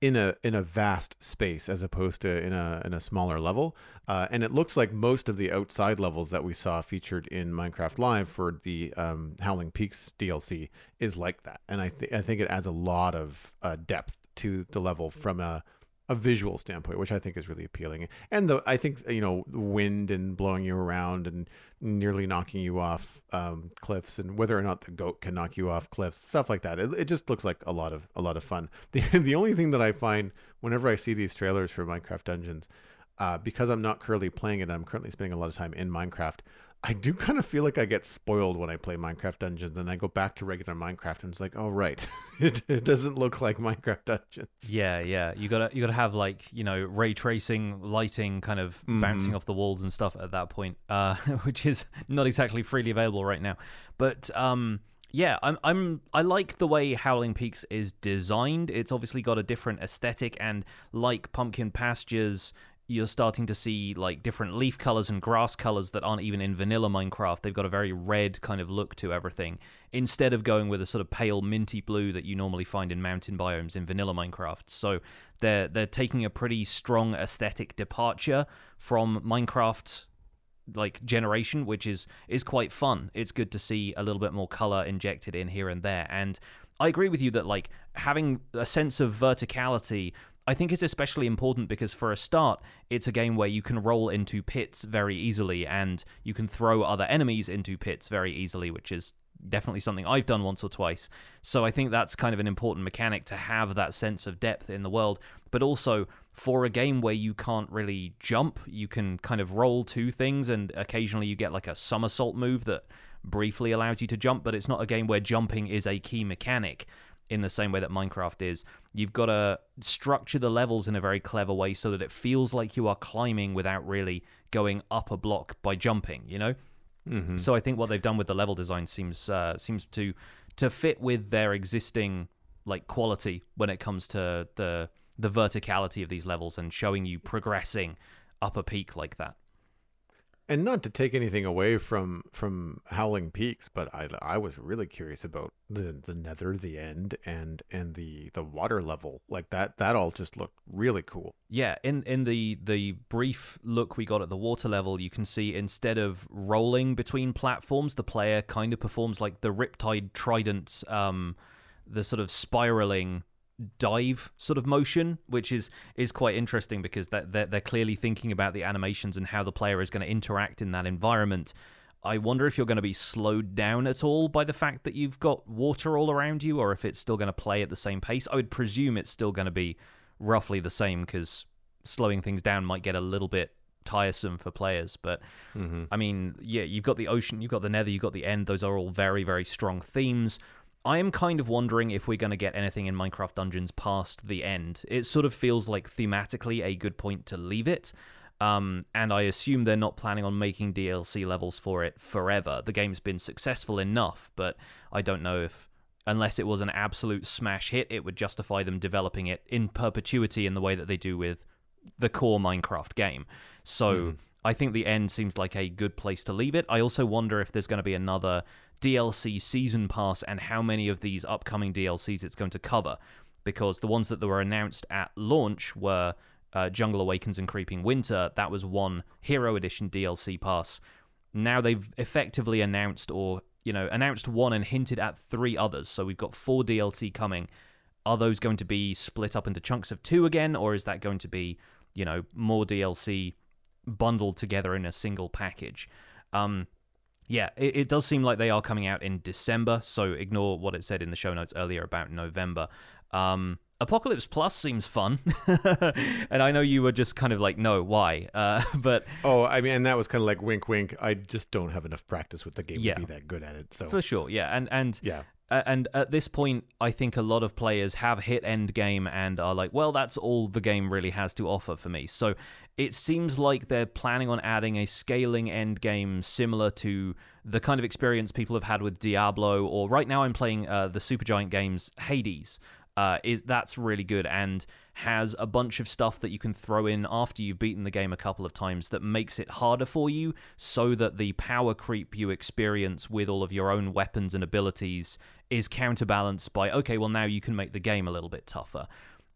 in a in a vast space as opposed to in a in a smaller level. Uh, and it looks like most of the outside levels that we saw featured in Minecraft Live for the um, Howling Peaks DLC is like that. And I think I think it adds a lot of uh, depth to the level from a a visual standpoint, which I think is really appealing. And the I think you know wind and blowing you around and nearly knocking you off um, cliffs, and whether or not the goat can knock you off cliffs, stuff like that. It, it just looks like a lot of a lot of fun. The the only thing that I find whenever I see these trailers for Minecraft Dungeons, uh, because I'm not currently playing it, I'm currently spending a lot of time in Minecraft. I do kind of feel like I get spoiled when I play Minecraft Dungeons. And then I go back to regular Minecraft and it's like, oh right, it, it doesn't look like Minecraft Dungeons. Yeah, yeah. You gotta you gotta have like you know ray tracing, lighting, kind of mm-hmm. bouncing off the walls and stuff at that point, uh, which is not exactly freely available right now. But um, yeah, I'm I'm I like the way Howling Peaks is designed. It's obviously got a different aesthetic, and like Pumpkin Pastures, you're starting to see like different leaf colors and grass colors that aren't even in vanilla Minecraft. They've got a very red kind of look to everything instead of going with a sort of pale minty blue that you normally find in mountain biomes in vanilla Minecraft. So they're they're taking a pretty strong aesthetic departure from Minecraft like generation which is is quite fun. It's good to see a little bit more color injected in here and there and I agree with you that like having a sense of verticality I think it's especially important because for a start, it's a game where you can roll into pits very easily and you can throw other enemies into pits very easily, which is definitely something I've done once or twice. So I think that's kind of an important mechanic to have that sense of depth in the world. But also for a game where you can't really jump, you can kind of roll two things and occasionally you get like a somersault move that briefly allows you to jump, but it's not a game where jumping is a key mechanic in the same way that Minecraft is. You've got to structure the levels in a very clever way so that it feels like you are climbing without really going up a block by jumping, you know? Mm-hmm. So I think what they've done with the level design seems uh, seems to to fit with their existing like quality when it comes to the the verticality of these levels and showing you progressing up a peak like that and not to take anything away from from Howling Peaks, but I I was really curious about the the Nether, the end, and and the the water level like that. That all just looked really cool. Yeah, in in the the brief look we got at the water level, you can see instead of rolling between platforms, the player kind of performs like the Riptide Trident, um, the sort of spiraling dive sort of motion, which is is quite interesting because that they're, they're clearly thinking about the animations and how the player is going to interact in that environment. I wonder if you're going to be slowed down at all by the fact that you've got water all around you, or if it's still going to play at the same pace. I would presume it's still going to be roughly the same because slowing things down might get a little bit tiresome for players. But mm-hmm. I mean, yeah, you've got the ocean, you've got the nether, you've got the end. Those are all very, very strong themes. I am kind of wondering if we're going to get anything in Minecraft Dungeons past the end. It sort of feels like thematically a good point to leave it. Um, and I assume they're not planning on making DLC levels for it forever. The game's been successful enough, but I don't know if, unless it was an absolute smash hit, it would justify them developing it in perpetuity in the way that they do with the core Minecraft game. So Mhm. I think the end seems like a good place to leave it. I also wonder if there's going to be another DLC season pass and how many of these upcoming DLCs it's going to cover. Because the ones that were announced at launch were uh, Jungle Awakens and Creeping Winter. That was one Hero Edition DLC pass. Now they've effectively announced, or you know, announced one and hinted at three others. So we've got four DLC coming. Are those going to be split up into chunks of two again, or is that going to be, you know, more DLC bundled together in a single package? Um, yeah, it, it does seem like they are coming out in December, so ignore what it said in the show notes earlier about November. Um, Apocalypse Plus seems fun, and I know you were just kind of like, no, why? Uh, but Oh, I mean, and that was kind of like wink, wink. I just don't have enough practice with the game Yeah. to be that good at it. So for sure, yeah, and and yeah, Uh, and at this point, I think a lot of players have hit end game and are like, well, that's all the game really has to offer for me. So it seems like they're planning on adding a scaling end game similar to the kind of experience people have had with Diablo, or right now I'm playing uh, the Supergiant games Hades. Uh, is that's really good and has a bunch of stuff that you can throw in after you've beaten the game a couple of times that makes it harder for you so that the power creep you experience with all of your own weapons and abilities is counterbalanced by okay well now you can make the game a little bit tougher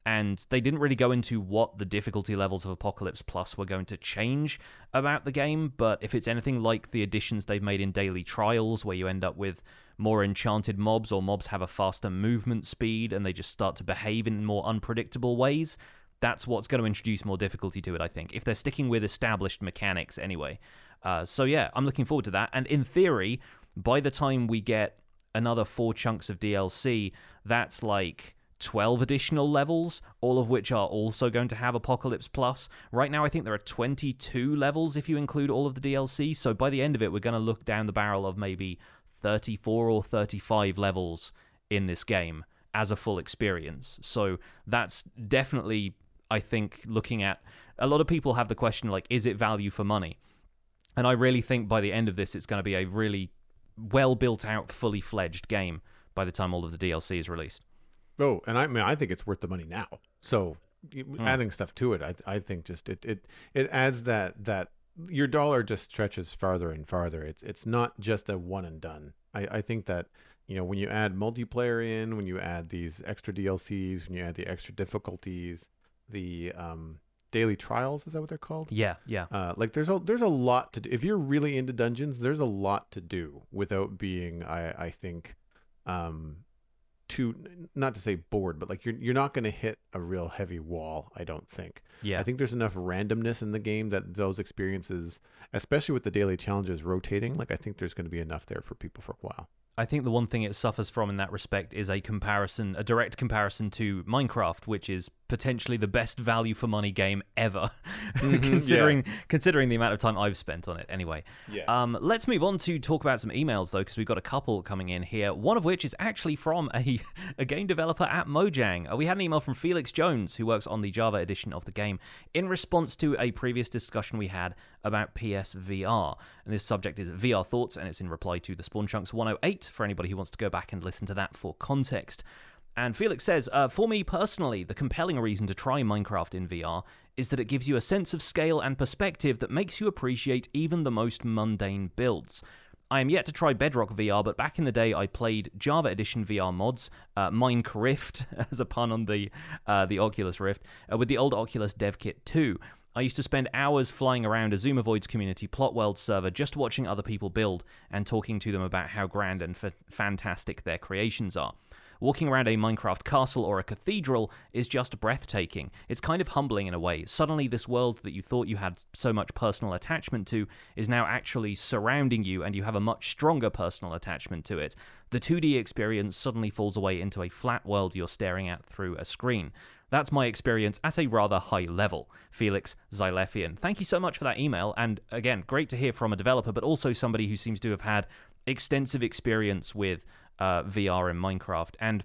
and they didn't really go into what the difficulty levels of Apocalypse Plus were going to change about the game, but if it's anything like the additions they've made in daily trials, where you end up with more enchanted mobs or mobs have a faster movement speed and they just start to behave in more unpredictable ways, that's what's going to introduce more difficulty to it, I think, if they're sticking with established mechanics anyway. Uh, so, yeah, I'm looking forward to that. And in theory, by the time we get another four chunks of DLC, that's like 12 additional levels, all of which are also going to have Apocalypse Plus. Right now, I think there are 22 levels if you include all of the DLC. So by the end of it, we're going to look down the barrel of maybe 34 or 35 levels in this game as a full experience. So that's definitely, I think, looking at a lot of people have the question like, is it value for money? And I really think by the end of this, it's going to be a really well built out, fully fledged game by the time all of the DLC is released. Oh, and I mean, I think it's worth the money now. So Hmm. adding stuff to it, I, I think just it, it it adds that that your dollar just stretches farther and farther. It's it's not just a one and done. I, I think that you know when you add multiplayer in, when you add these extra DLCs, when you add the extra difficulties, the um, daily trials is that what they're called? Yeah, yeah. Uh, like there's a there's a lot to do. If you're really into dungeons, there's a lot to do without being I I think um too not to say bored, but like you're you're not going to hit a real heavy wall. I don't think. Yeah. I think there's enough randomness in the game that those experiences, especially with the daily challenges rotating, like I think there's going to be enough there for people for a while. I think the one thing it suffers from in that respect is a comparison, a direct comparison to Minecraft, which is potentially the best value for money game ever, Mhm, considering considering the amount of time I've spent on it. Anyway, Yeah. um, let's move on to talk about some emails though, because we've got a couple coming in here. One of which is actually from a a game developer at Mojang. Uh, we had an email from Felix Jones, who works on the Java edition of the game, in response to a previous discussion we had about PSVR. And this subject is VR thoughts, and it's in reply to the Spawn Chunks 108 for anybody who wants to go back and listen to that for context. And Felix says, uh, for me personally, the compelling reason to try Minecraft in VR is that it gives you a sense of scale and perspective that makes you appreciate even the most mundane builds. I am yet to try Bedrock VR, but back in the day I played Java Edition VR mods, uh, Minecrift, as a pun on the uh, the Oculus Rift, uh, with the old Oculus Dev Kit 2. I used to spend hours flying around a Zoomovoids community plot world server just watching other people build and talking to them about how grand and f- fantastic their creations are. Walking around a Minecraft castle or a cathedral is just breathtaking. It's kind of humbling in a way. Suddenly, this world that you thought you had so much personal attachment to is now actually surrounding you, and you have a much stronger personal attachment to it. The 2D experience suddenly falls away into a flat world you're staring at through a screen. That's my experience at a rather high level. Felix Xilefian. Thank you so much for that email. And again, great to hear from a developer, but also somebody who seems to have had extensive experience with uh, VR and Minecraft. And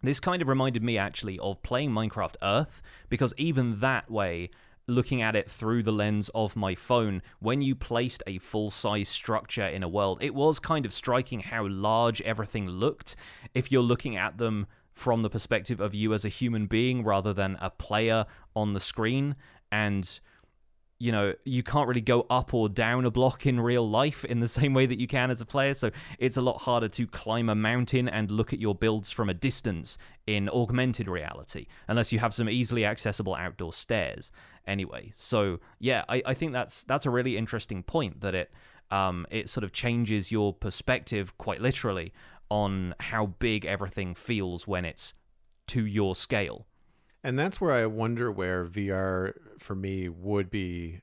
this kind of reminded me actually of playing Minecraft Earth, because even that way, looking at it through the lens of my phone, when you placed a full size structure in a world, it was kind of striking how large everything looked. If you're looking at them from the perspective of you as a human being rather than a player on the screen. And you know, you can't really go up or down a block in real life in the same way that you can as a player. So it's a lot harder to climb a mountain and look at your builds from a distance in augmented reality, unless you have some easily accessible outdoor stairs. Anyway, so yeah, I, I think that's that's a really interesting point that it um, it sort of changes your perspective quite literally on how big everything feels when it's to your scale. And that's where I wonder where VR for me would be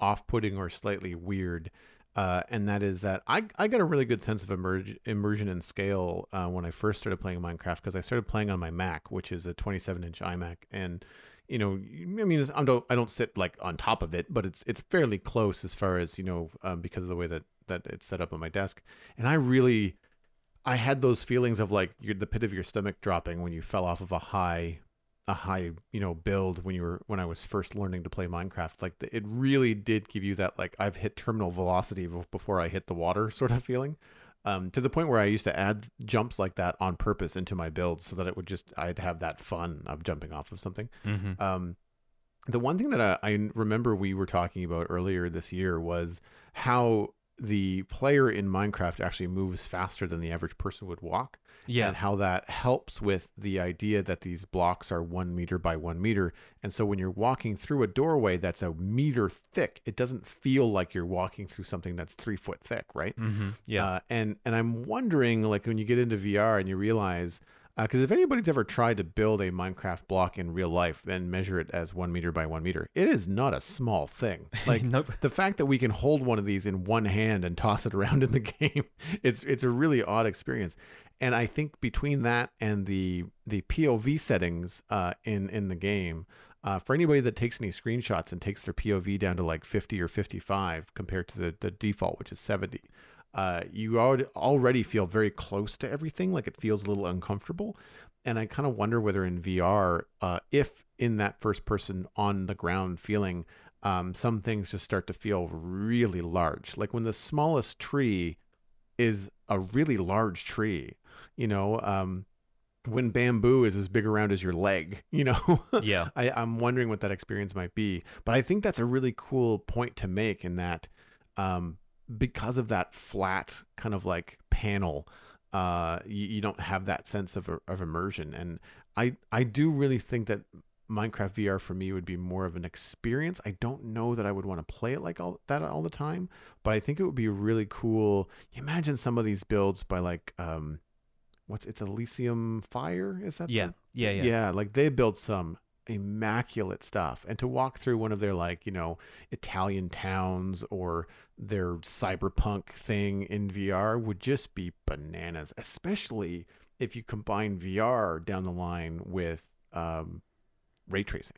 off putting or slightly weird. Uh, and that is that I, I got a really good sense of immersion and scale uh, when I first started playing Minecraft because I started playing on my Mac, which is a 27 inch iMac. And, you know, I mean, I don't, I don't sit like on top of it, but it's it's fairly close as far as, you know, um, because of the way that, that it's set up on my desk. And I really, I had those feelings of like the pit of your stomach dropping when you fell off of a high a high you know build when you were when I was first learning to play Minecraft. Like the, it really did give you that like I've hit terminal velocity before I hit the water sort of feeling. Um, to the point where I used to add jumps like that on purpose into my builds so that it would just I'd have that fun of jumping off of something. Mm-hmm. Um, the one thing that I, I remember we were talking about earlier this year was how the player in Minecraft actually moves faster than the average person would walk. Yeah. And how that helps with the idea that these blocks are one meter by one meter. And so when you're walking through a doorway that's a meter thick, it doesn't feel like you're walking through something that's three foot thick, right? Mm-hmm. Yeah. Uh, and and I'm wondering, like, when you get into VR and you realize because uh, if anybody's ever tried to build a Minecraft block in real life and measure it as one meter by one meter, it is not a small thing. Like nope. the fact that we can hold one of these in one hand and toss it around in the game, it's it's a really odd experience. And I think between that and the the POV settings uh, in in the game, uh, for anybody that takes any screenshots and takes their POV down to like 50 or 55 compared to the, the default, which is 70, uh, you already feel very close to everything. Like it feels a little uncomfortable. And I kind of wonder whether in VR, uh, if in that first person on the ground feeling, um, some things just start to feel really large. Like when the smallest tree is a really large tree, you know, um, when bamboo is as big around as your leg, you know? yeah. I, I'm wondering what that experience might be. But I think that's a really cool point to make in that um, because of that flat kind of like panel, uh, you, you don't have that sense of, of immersion. And I, I do really think that Minecraft VR for me would be more of an experience. I don't know that I would want to play it like all that all the time, but I think it would be really cool. You imagine some of these builds by like um what's it's Elysium Fire, is that Yeah. the- Yeah, yeah. yeah, like they built some immaculate stuff and to walk through one of their like you know italian towns or their cyberpunk thing in vr would just be bananas especially if you combine vr down the line with um, ray tracing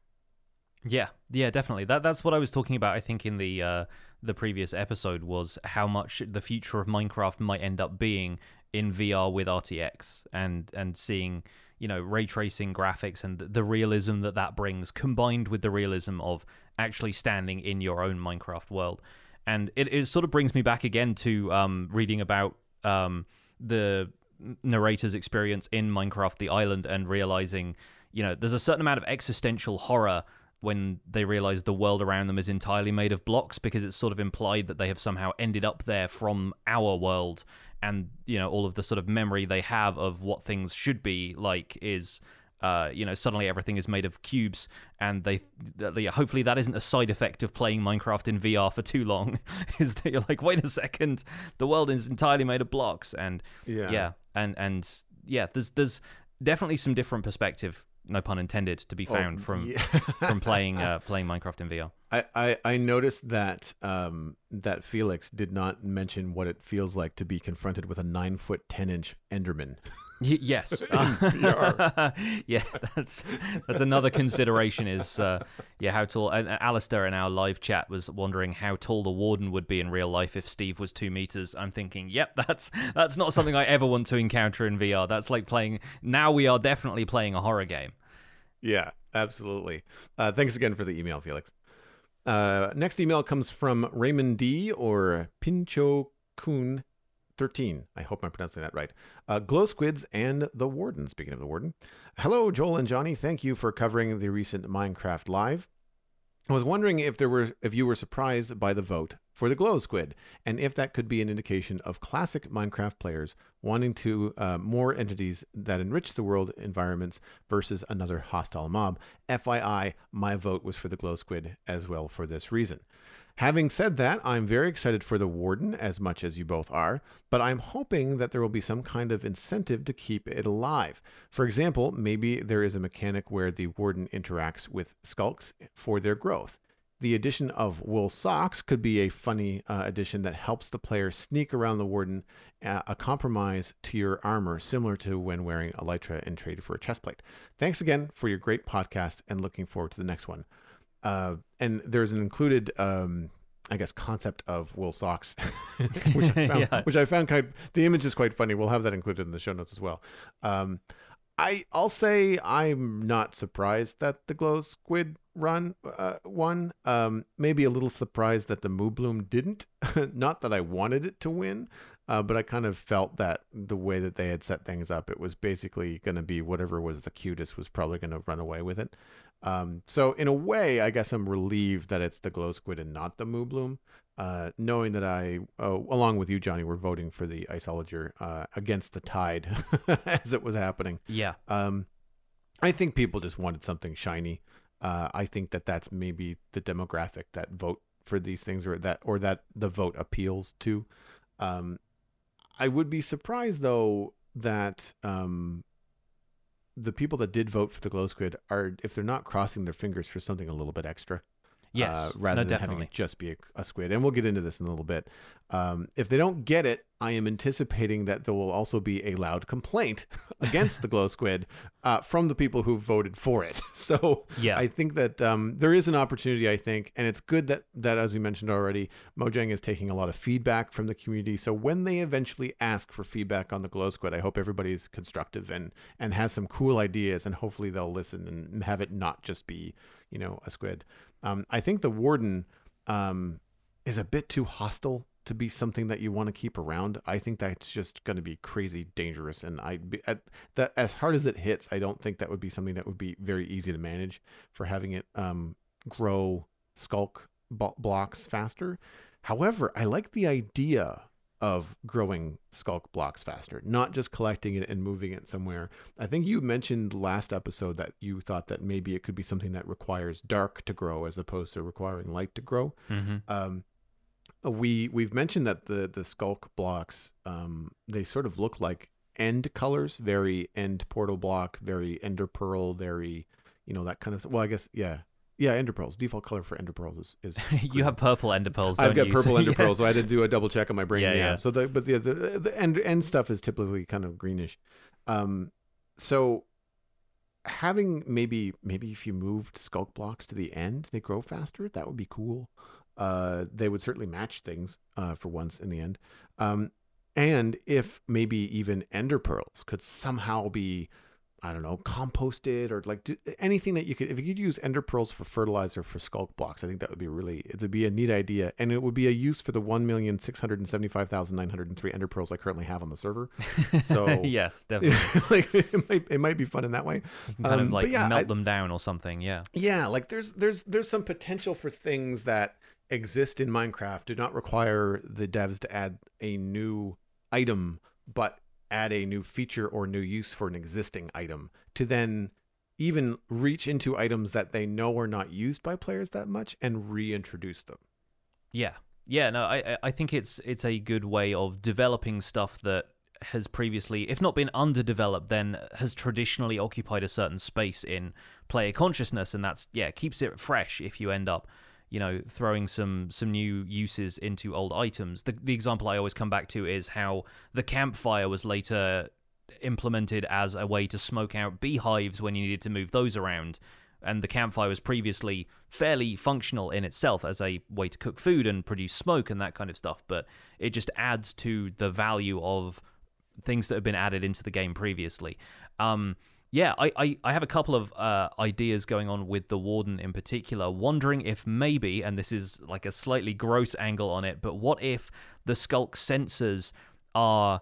Yeah, yeah, definitely. That that's what I was talking about. I think in the uh, the previous episode was how much the future of Minecraft might end up being in VR with RTX and and seeing you know ray tracing graphics and the realism that that brings combined with the realism of actually standing in your own Minecraft world. And it, it sort of brings me back again to um, reading about um, the narrator's experience in Minecraft the Island and realizing, you know, there's a certain amount of existential horror when they realize the world around them is entirely made of blocks because it's sort of implied that they have somehow ended up there from our world and you know all of the sort of memory they have of what things should be like is uh, you know, suddenly everything is made of cubes, and they, they, hopefully that isn't a side effect of playing Minecraft in VR for too long. is that you're like, wait a second, the world is entirely made of blocks, and Yeah. yeah, and and yeah, there's there's definitely some different perspective, no pun intended, to be found Oh, from yeah. from playing uh, playing Minecraft in VR. I, I, I noticed that um, that Felix did not mention what it feels like to be confronted with a nine foot ten inch Enderman. Y- yes. VR. yeah, that's that's another consideration. Is uh, yeah, how tall? And and Alistair in our live chat was wondering how tall the warden would be in real life if Steve was two meters. I'm thinking, yep, that's that's not something I ever want to encounter in VR. That's like playing. Now we are definitely playing a horror game. Yeah, absolutely. Uh, thanks again for the email, Felix. Uh, next email comes from Raymond D or Pincho Kun 13. I hope I'm pronouncing that right. Uh, Glow Squids and the Warden. Speaking of the Warden. Hello, Joel and Jonny. Thank you for covering the recent Minecraft Live. I was wondering if there were if you were surprised by the vote for the glow squid, and if that could be an indication of classic Minecraft players wanting to uh, more entities that enrich the world environments versus another hostile mob. FYI, my vote was for the glow squid as well for this reason. Having said that, I'm very excited for the Warden as much as you both are, but I'm hoping that there will be some kind of incentive to keep it alive. For example, maybe there is a mechanic where the Warden interacts with sculks for their growth. The addition of wool socks could be a funny uh, addition that helps the player sneak around the warden, uh, a compromise to your armor, similar to when wearing elytra and trade for a chestplate. Thanks again for your great podcast and looking forward to the next one. Uh, and there's an included, um, I guess, concept of wool socks, which I found, yeah. which I found kind. Of, the image is quite funny. We'll have that included in the show notes as well. Um, I I'll say I'm not surprised that the glow squid run uh, won. Um, maybe a little surprised that the Moobloom didn't. not that I wanted it to win, uh, but I kind of felt that the way that they had set things up, it was basically going to be whatever was the cutest was probably going to run away with it. Um, so in a way, I guess I'm relieved that it's the glow squid and not the Moobloom. Uh, knowing that I, uh, along with you, Jonny, were voting for the Iceologer uh, against the tide as it was happening. Yeah. Um, I think people just wanted something shiny. Uh, I think that that's maybe the demographic that vote for these things, or that, or that the vote appeals to. Um, I would be surprised though that um, the people that did vote for the glow squid are if they're not crossing their fingers for something a little bit extra. Yes, uh, rather no, than definitely. having it just be a, a, squid. And we'll get into this in a little bit. Um, if they don't get it, I am anticipating that there will also be a loud complaint against the glow squid uh, from the people who voted for it. So yeah. I think that um, there is an opportunity. I think, and it's good that that as we mentioned already, Mojang is taking a lot of feedback from the community. So when they eventually ask for feedback on the glow squid, I hope everybody's constructive and and has some cool ideas, and hopefully they'll listen and have it not just be you know a squid. Um, I think the warden um, is a bit too hostile to be something that you want to keep around. I think that's just going to be crazy dangerous. And I, at, that as hard as it hits, I don't think that would be something that would be very easy to manage for having it um, grow sculk b- blocks faster. However, I like the idea of growing sculk blocks faster, not just collecting it and moving it somewhere. I think you mentioned last episode that you thought that maybe it could be something that requires dark to grow as opposed to requiring light to grow. Mm-hmm. Um, we we've mentioned that the the sculk blocks um, they sort of look like end colors, very end portal block, very ender pearl, very you know that kind of. Well, I guess yeah, yeah, ender pearls. Default color for ender pearls is, is you have purple ender pearls. I've got you? purple so, ender yeah. pearls, so I had to do a double check on my brain. Yeah, Yeah, yeah. So the but the the, the end end stuff is typically kind of greenish. Um, so having maybe maybe if you moved sculk blocks to the end, they grow faster. That would be cool. Uh, they would certainly match things uh, for once in the end. Um, and if maybe even ender pearls could somehow be I don't know, composted or like do, anything that you could, if you could use ender pearls for fertilizer for sculk blocks, I think that would be really, it would be a neat idea. And it would be a use for the 1,675,903 ender pearls I currently have on the server. So, yes, definitely. like it might, it might be fun in that way. You can kind Um, of like yeah, melt I- them down or something. Yeah. Yeah, like there's, there's, there's some potential for things that exist in Minecraft do not require the devs to add a new item, but add a new feature or new use for an existing item to then even reach into items that they know are not used by players that much and reintroduce them. Yeah, yeah. No, I I- think it's it's a good way of developing stuff that has previously, if not been underdeveloped, then has traditionally occupied a certain space in player consciousness, and that's yeah keeps it fresh. If you end up, you know, throwing some some new uses into old items. The the example I always come back to is how the campfire was later implemented as a way to smoke out beehives when you needed to move those around. And the campfire was previously fairly functional in itself as a way to cook food and produce smoke and that kind of stuff. But it just adds to the value of things that have been added into the game previously. Um, yeah, I, I, I have a couple of uh, ideas going on with the Warden in particular, wondering if maybe, and this is like a slightly gross angle on it, but what if the Sculk sensors are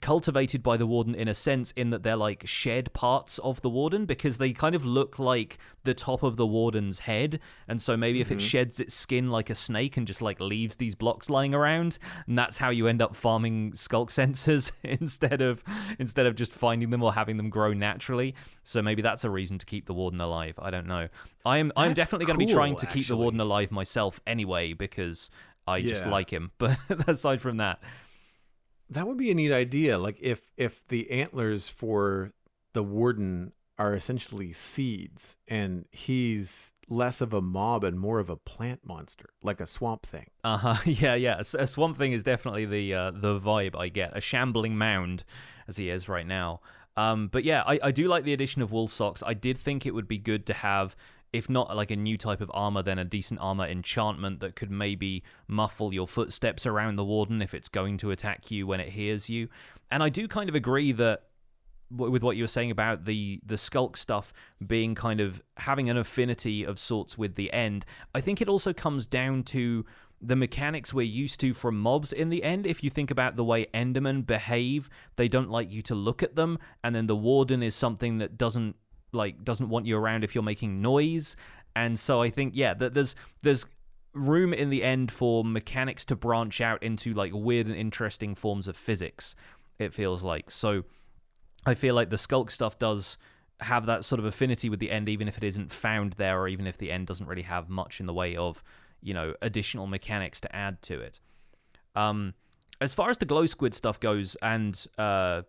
cultivated by the warden in a sense in that they're like shed parts of the warden because they kind of look like the top of the warden's head and so maybe mm-hmm. if it mm-hmm. sheds its skin like a snake and just like leaves these blocks lying around and that's how you end up farming sculk sensors instead of instead of just finding them or having them grow naturally so maybe that's a reason to keep the warden alive i don't know i'm i'm definitely going to be trying to actually. keep the warden alive myself anyway because i yeah. just like him but aside from that that would be a neat idea. Like if if the antlers for the warden are essentially seeds, and he's less of a mob and more of a plant monster, like a swamp thing. Uh huh. Yeah, yeah. A swamp thing is definitely the uh, the vibe I get. A shambling mound, as he is right now. Um, but yeah, I, I do like the addition of wool socks. I did think it would be good to have if not like a new type of armor, then a decent armor enchantment that could maybe muffle your footsteps around the warden if it's going to attack you when it hears you. And I do kind of agree that with what you were saying about the the sculk stuff being kind of having an affinity of sorts with the end. I think it also comes down to the mechanics we're used to from mobs in the end. If you think about the way Endermen behave, they don't like you to look at them, and then the Warden is something that doesn't like doesn't want you around if you're making noise. And so I think yeah, that there's there's room in the end for mechanics to branch out into like weird and interesting forms of physics. It feels like so. I feel like the sculk stuff does have that sort of affinity with the end, even if it isn't found there, or even if the end doesn't really have much in the way of you know additional mechanics to add to it. Um, as far as the glow squid stuff goes, and uh,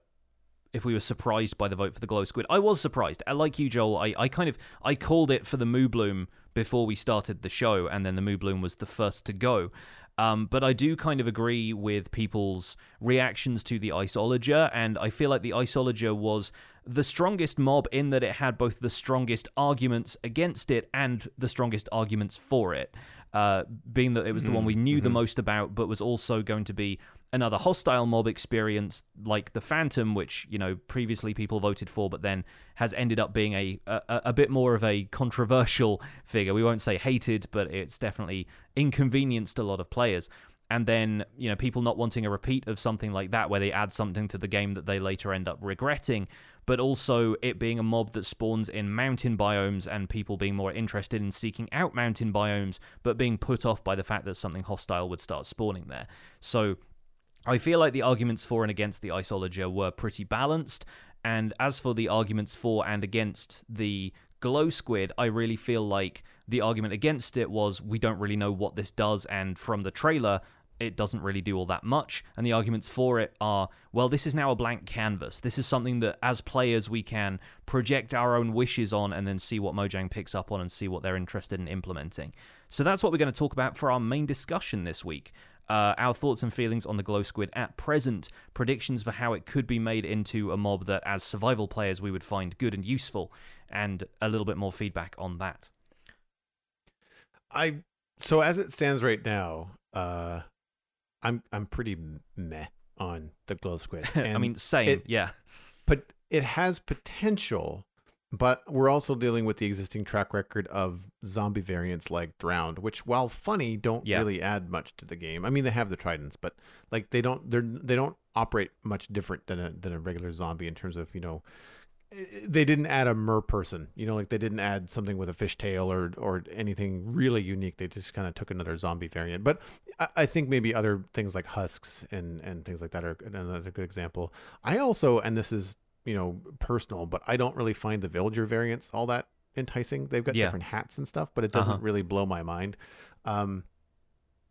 if we were surprised by the vote for the glow squid. I was surprised. I like you, Joel. I, I kind of I called it for the moo bloom before we started the show, and then the moo bloom was the first to go. Um, but I do kind of agree with people's reactions to the Iceologer, and I feel like the Iceologer was the strongest mob in that it had both the strongest arguments against it and the strongest arguments for it. Uh, being that it was the one we knew mm-hmm. the most about, but was also going to be another hostile mob experience like the Phantom, which you know previously people voted for, but then has ended up being a, a a, bit more of a controversial figure. We won't say hated, but it's definitely inconvenienced a lot of players. And then you know people not wanting a repeat of something like that, where they add something to the game that they later end up regretting. But also it being a mob that spawns in mountain biomes and people being more interested in seeking out mountain biomes, but being put off by the fact that something hostile would start spawning there. So I feel like the arguments for and against the Iceologer were pretty balanced, and as for the arguments for and against the glow squid, I really feel like the argument against it was we don't really know what this does, and from the trailer, it doesn't really do all that much. And the arguments for it are well, this is now a blank canvas. This is something that as players we can project our own wishes on and then see what Mojang picks up on and see what they're interested in implementing. So that's what we're going to talk about for our main discussion this week uh, our thoughts and feelings on the glow squid at present, predictions for how it could be made into a mob that, as survival players, we would find good and useful, and a little bit more feedback on that. I so as it stands right now, uh, I'm I'm pretty meh on the glow squid. I mean, same, it, yeah. But it has potential but we're also dealing with the existing track record of zombie variants like Drowned, which, while funny, don't yeah. really add much to the game. I mean, they have the tridents, but like they don't they're they don't operate much different than a than a regular zombie in terms of you know eh, they didn't add a mer person you know like they didn't add something with a fishtail or or anything really unique they just kind of took another zombie variant but I, I, think maybe other things like husks and and things like that are another good example i also and this is you know personal, but I don't really find the villager variants all that enticing. They've got yeah. different hats and stuff, but it doesn't uh-huh. really blow my mind. Um,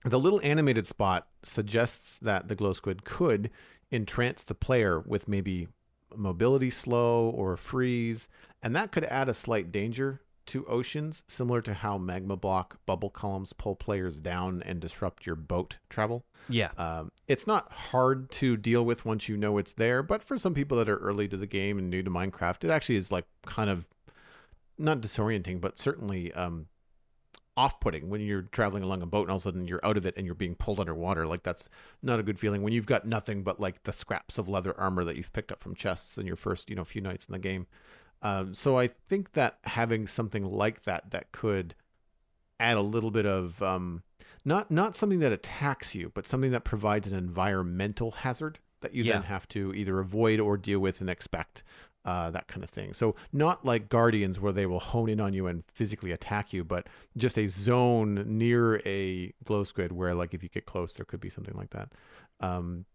the little animated spot suggests that the glow squid could entrance the player with maybe mobility slow or freeze, and that could add a slight danger to oceans, similar to how magma block bubble columns pull players down and disrupt your boat travel. Yeah. Um, it's not hard to deal with once you know it's there, but for some people that are early to the game and new to Minecraft, it actually is like kind of not disorienting, but certainly um, off-putting when you're traveling along a boat and all of a sudden you're out of it and you're being pulled underwater. Like that's not a good feeling when you've got nothing but like the scraps of leather armor that you've picked up from chests in your first, you know, few nights in the game. Um, so I think that having something like that that could add a little bit of um, not not something that attacks you, but something that provides an environmental hazard that you Yeah. then have to either avoid or deal with and expect. Uh, that kind of thing. So not like Guardians where they will hone in on you and physically attack you, but just a zone near a glow squid where, like, if you get close, there could be something like that. Um,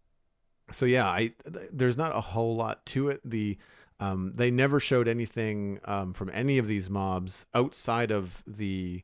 so yeah, I th- there's not a whole lot to it. The um, they never showed anything um, from any of these mobs outside of the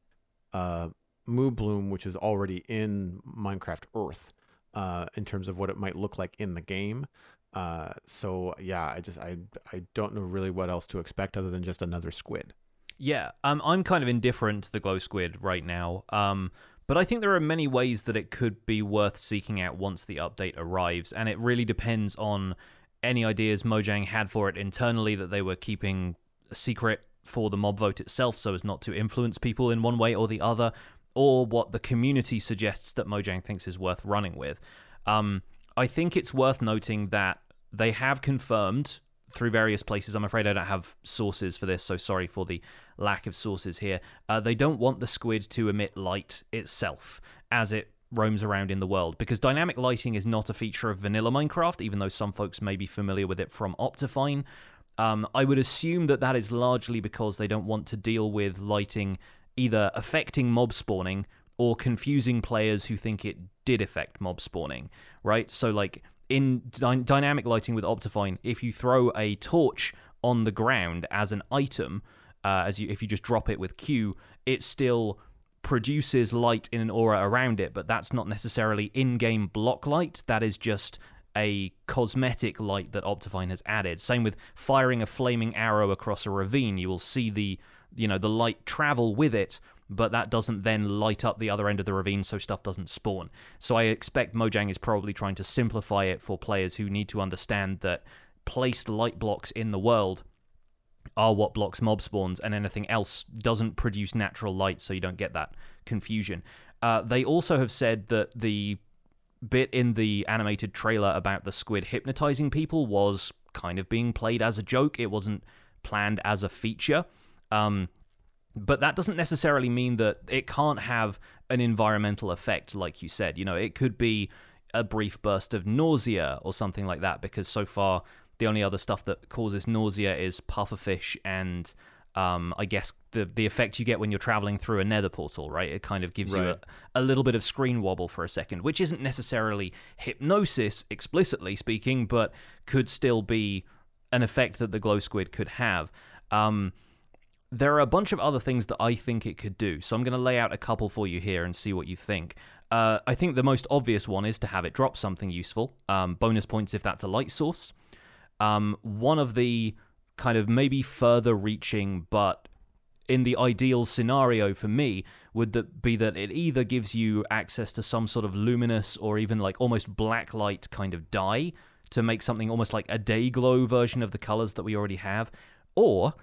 uh, Moo Bloom, which is already in Minecraft Earth, uh, in terms of what it might look like in the game. Uh, so yeah, I just I I don't know really what else to expect other than just another squid. Yeah, um, I'm kind of indifferent to the glow squid right now. Um, but I think there are many ways that it could be worth seeking out once the update arrives, and it really depends on any ideas Mojang had for it internally that they were keeping secret for the mob vote itself, so as not to influence people in one way or the other, or what the community suggests that Mojang thinks is worth running with. Um, I think it's worth noting that they have confirmed through various places. I'm afraid I don't have sources for this, so sorry for the lack of sources here. Uh, they don't want the squid to emit light itself as it roams around in the world because dynamic lighting is not a feature of vanilla Minecraft, even though some folks may be familiar with it from Optifine. Um, I would assume that that is largely because they don't want to deal with lighting either affecting mob spawning or confusing players who think it did affect mob spawning, right? So, like in dy- dynamic lighting with Optifine, if you throw a torch on the ground as an item, uh, as you if you just drop it with Q, it still produces light in an aura around it, but that's not necessarily in-game block light. That is just a cosmetic light that Optifine has added. Same with firing a flaming arrow across a ravine. You will see the you know the light travel with it, but that doesn't then light up the other end of the ravine so stuff doesn't spawn. So I expect Mojang is probably trying to simplify it for players who need to understand that placed light blocks in the world are what blocks mob spawns, and anything else doesn't produce natural light, so you don't get that confusion. Uh, they also have said that the bit in the animated trailer about the squid hypnotizing people was kind of being played as a joke. It wasn't planned as a feature. Um, but that doesn't necessarily mean that it can't have an environmental effect, like you said. You know, it could be a brief burst of nausea or something like that, because so far the only other stuff that causes nausea is pufferfish and um, I guess the the effect you get when you're traveling through a nether portal, right? It kind of gives you a, a little bit of screen wobble for a second, which isn't necessarily hypnosis explicitly speaking, but could still be an effect that the glow squid could have. Um, there are a bunch of other things that I think it could do. So I'm going to lay out a couple for you here and see what you think. Uh, I think the most obvious one is to have it drop something useful. Um, bonus points if that's a light source. Um, one of the kind of maybe further reaching, but in the ideal scenario for me, would that be that it either gives you access to some sort of luminous or even like almost black light kind of dye to make something almost like a day glow version of the colors that we already have, or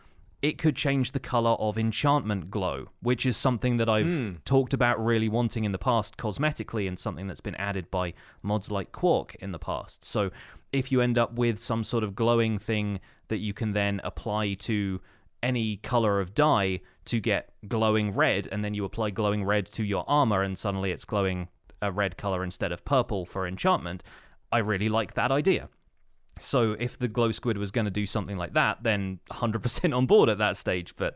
it could change the color of enchantment glow, which is something that I've talked about really wanting in the past cosmetically and something that's been added by mods like Quark in the past. So if you end up with some sort of glowing thing that you can then apply to any color of dye to get glowing red, and then you apply glowing red to your armor, and suddenly it's glowing a red color instead of purple for enchantment, I really like that idea. So if the glow squid was going to do something like that, then 100% on board at that stage. But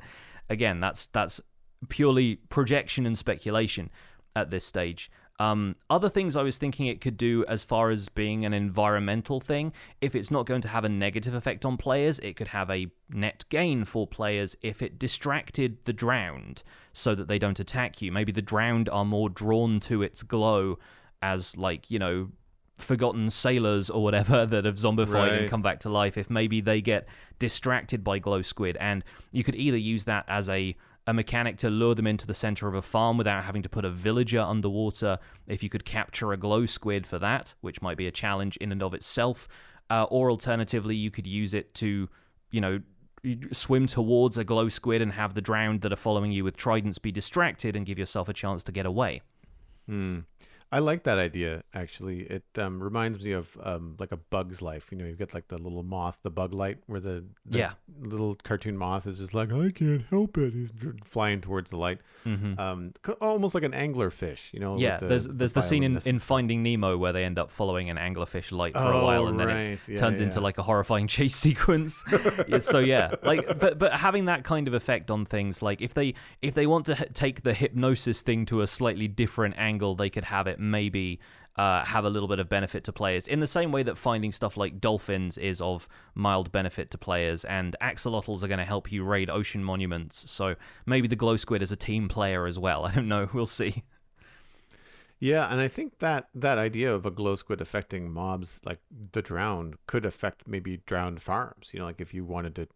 again, that's that's purely projection and speculation at this stage. Um, other things I was thinking it could do as far as being an environmental thing, if it's not going to have a negative effect on players, it could have a net gain for players if it distracted the drowned so that they don't attack you. Maybe the drowned are more drawn to its glow as, like, you know, forgotten sailors or whatever that have zombified and come back to life if maybe they get distracted by glow squid and you could either use that as a a mechanic to lure them into the center of a farm without having to put a villager underwater if you could capture a glow squid for that which might be a challenge in and of itself uh, or alternatively you could use it to you know swim towards a glow squid and have the drowned that are following you with tridents be distracted and give yourself a chance to get away Hmm. I like that idea actually. It um, reminds me of um, like a bug's life. You know, you get like the little moth, the bug light, where the, the Yeah. little cartoon moth is just like I can't help it. He's flying towards the light, hmm um, almost like an angler fish. You know, yeah, there's there's the scene in, in. Finding Nemo where they end up following an anglerfish light for oh, a while and then it. Yeah, turns into like a horrifying chase sequence. So yeah, like but but having that kind of effect on things, like if they if they want to h- take the hypnosis thing to a slightly different angle, they could have it maybe. Uh, have a little bit of benefit to players in the same way that finding stuff like dolphins is of mild benefit to players, and axolotls are going to help you raid ocean monuments. So maybe the glow squid is a team player as well. I don't know. We'll see. Yeah, and I think that that idea of a glow squid affecting mobs like the drowned could affect maybe drowned farms. You know, like if you wanted to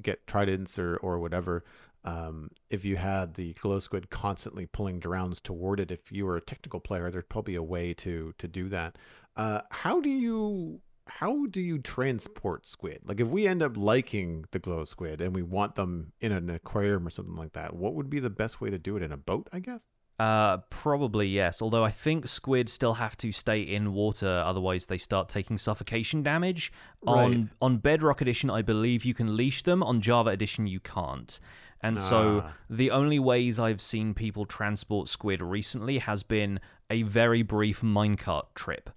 get tridents or or whatever, um, if you had the glow squid constantly pulling drowns toward it, if you were a technical player, there's probably a way to to do that. Uh, how do you how do you transport squid? Like if we end up liking the glow squid and we want them in an aquarium or something like that, what would be the best way to do it in a boat? I guess. Uh, probably yes. Although I think squid still have to stay in water, otherwise they start taking suffocation damage. Right. On on Bedrock Edition, I believe you can leash them. On Java Edition, you can't. And so Ah. the only ways I've seen people transport squid recently has been a very brief minecart trip.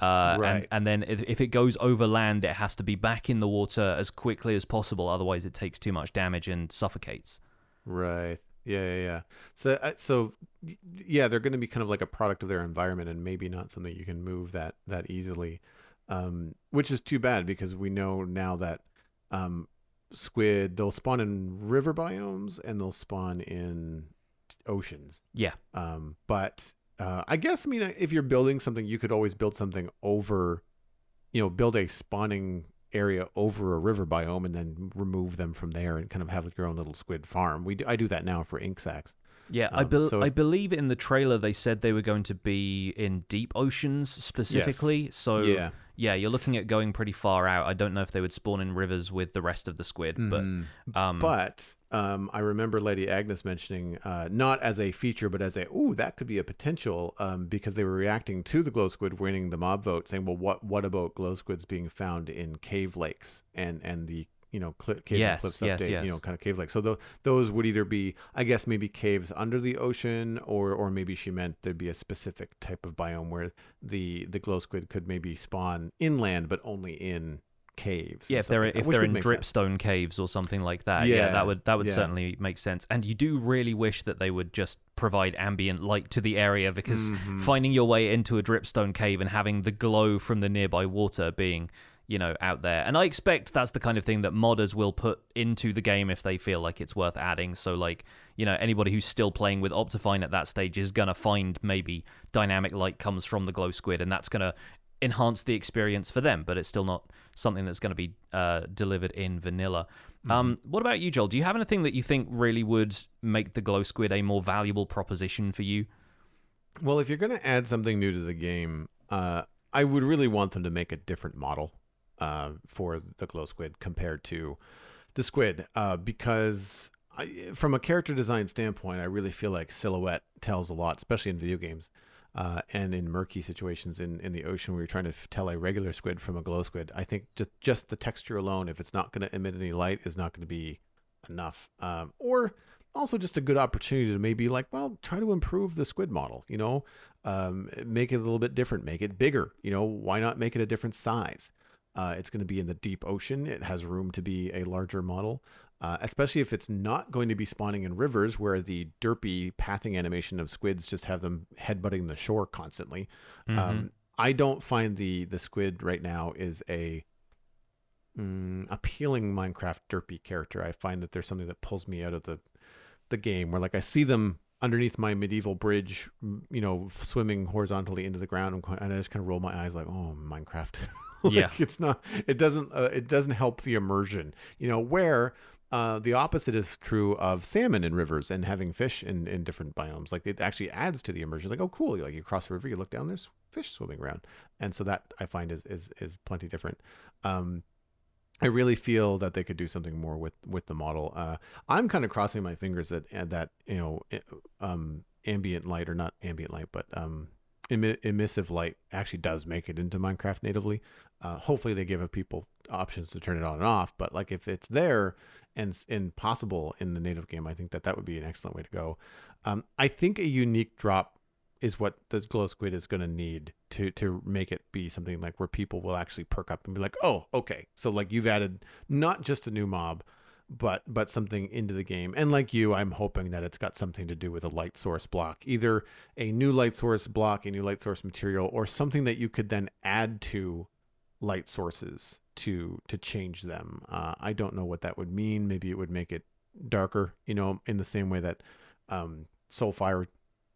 Uh, and, Right. and then if, if it goes over land, it has to be back in the water as quickly as possible. Otherwise, it takes too much damage and suffocates. Right. Yeah, yeah, yeah. So, uh, so yeah, they're going to be kind of like a product of their environment, and maybe not something you can move that that easily, um, which is too bad because we know now that um, squid they'll spawn in river biomes and they'll spawn in oceans. Yeah. Um, but uh, I guess I mean if you're building something, you could always build something over, you know, build a spawning area over a river biome and then remove them from there and kind of have like your own little squid farm. We do, I do that now for ink sacs. Yeah, I, Um, bel so I believe in the trailer they said they were going to be in deep oceans specifically. So yeah, yeah, you're looking at going pretty far out. I don't know if they would spawn in rivers with the rest of the squid, but um, but um, I remember Lady Agnes mentioning uh, not as a feature, but as a ooh that could be a potential um, because they were reacting to the glow squid winning the mob vote, saying, well, what what about glow squids being found in cave lakes and and the you know cli caves Yes, and cliffs yes, update, yes. you know, kind of cave like. So tho- those would either be, I guess, maybe caves under the ocean, or or maybe she meant there'd be a specific type of biome where the the glow squid could maybe spawn inland, but only in caves. yeah, if they're like if they're in make sense. dripstone caves or something like that, yeah, Yeah, that would that would yeah. certainly make sense. And you do really wish that they would just provide ambient light to the area because Mhm. finding your way into a dripstone cave and having the glow from the nearby water being you know out there. And i expect that's the kind of thing that modders will put into the game if they feel like it's worth adding. So like you know anybody who's still playing with optifine at that stage is going to find maybe dynamic light comes from the glow squid and that's going to enhance the experience for them but it's still not something that's going to be uh, delivered in vanilla. Um, what about you joel? Do you have anything that you think really would make the glow squid a more valuable proposition for you? Well, if you're going to add something new to the game, uh, I would really want them to make a different model uh, for the glow squid compared to the squid, uh, because I, from a character design standpoint, I really feel like silhouette tells a lot, especially in video games. Uh, and in murky situations in, in the ocean where you're trying to f- tell a regular squid from a glow squid, I think just, just the texture alone, if it's not going to emit any light, is not going to be enough. Um, or also just a good opportunity to maybe like, well, try to improve the squid model, you know, um, make it a little bit different, make it bigger, you know, why not make it a different size? Uh, it's going to be in the deep ocean. It has room to be a larger model, uh, especially if it's not going to be spawning in rivers where the derpy pathing animation of squids just have them headbutting the shore constantly. Mhm. Um, I don't find the the squid right now is a mm, appealing Minecraft derpy character. I find that there's something that pulls me out of the the game where like I see them underneath my medieval bridge, you know, swimming horizontally into the ground, and I just kind of roll my eyes like, oh, Minecraft. Like, Yeah. it's not. It doesn't. Uh, it doesn't help the immersion. You know, where uh, the opposite is true of salmon in rivers and having fish in, in different biomes. Like it actually adds to the immersion. Like, oh, cool. You like you cross the river, you look down, there's fish swimming around, and so that I find is is is plenty different. Um, I really feel that they could do something more with with the model. Uh, I'm kind of crossing my fingers that uh, that you know, um, ambient light or not ambient light, but um, emissive light actually does make it into Minecraft natively. Uh, hopefully, they give people options to turn it on and off. But like if it's there and and possible in the native game, I think that that would be an excellent way to go. Um, I think a unique drop is what the glow squid is going to need to to make it be something like where people will actually perk up and be like, oh, okay, so like you've added not just a new mob, but but something into the game. And like you, I'm hoping that it's got something to do with a light source block, either a new light source block, a new light source material, or something that you could then add to light sources to to change them. Uh, I don't know what that would mean. Maybe it would make it darker, you know, in the same way that um, Soulfire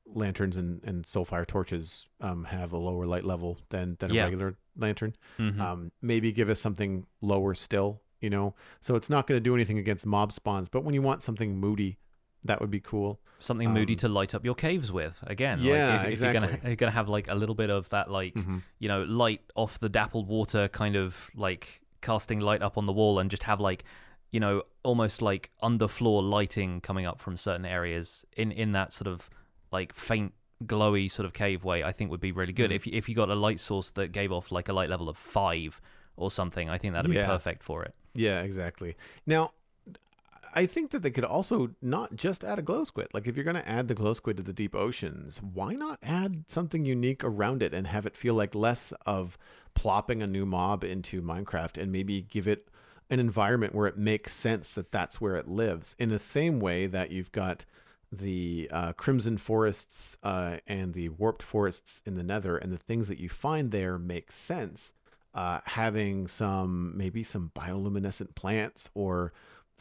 lanterns and, and Soulfire torches um, have a lower light level than than a Yeah. regular lantern. Mhm. Um, maybe give us something lower still, you know. So it's not going to do anything against mob spawns, but when you want something moody, that would be cool. Something moody um, to light up your caves with. Again, Yeah, like if, if you're gonna exactly. you're gonna have like a little bit of that like Mhm. you know light off the dappled water kind of like casting light up on the wall and just have like you know almost like underfloor lighting coming up from certain areas in in that sort of like faint glowy sort of cave way i think would be really good Mhm. if you, if you got a light source that gave off like a light level of 5 or something i think that'd Yeah. be perfect for it Yeah, exactly. Now, I think that they could also not just add a glow squid. Like if you're going to add the glow squid to the deep oceans, why not add something unique around it and have it feel like less of plopping a new mob into Minecraft and maybe give it an environment where it makes sense that that's where it lives. In the same way that you've got the uh, crimson forests uh, and the warped forests in the nether and the things that you find there make sense uh, having some maybe some bioluminescent plants or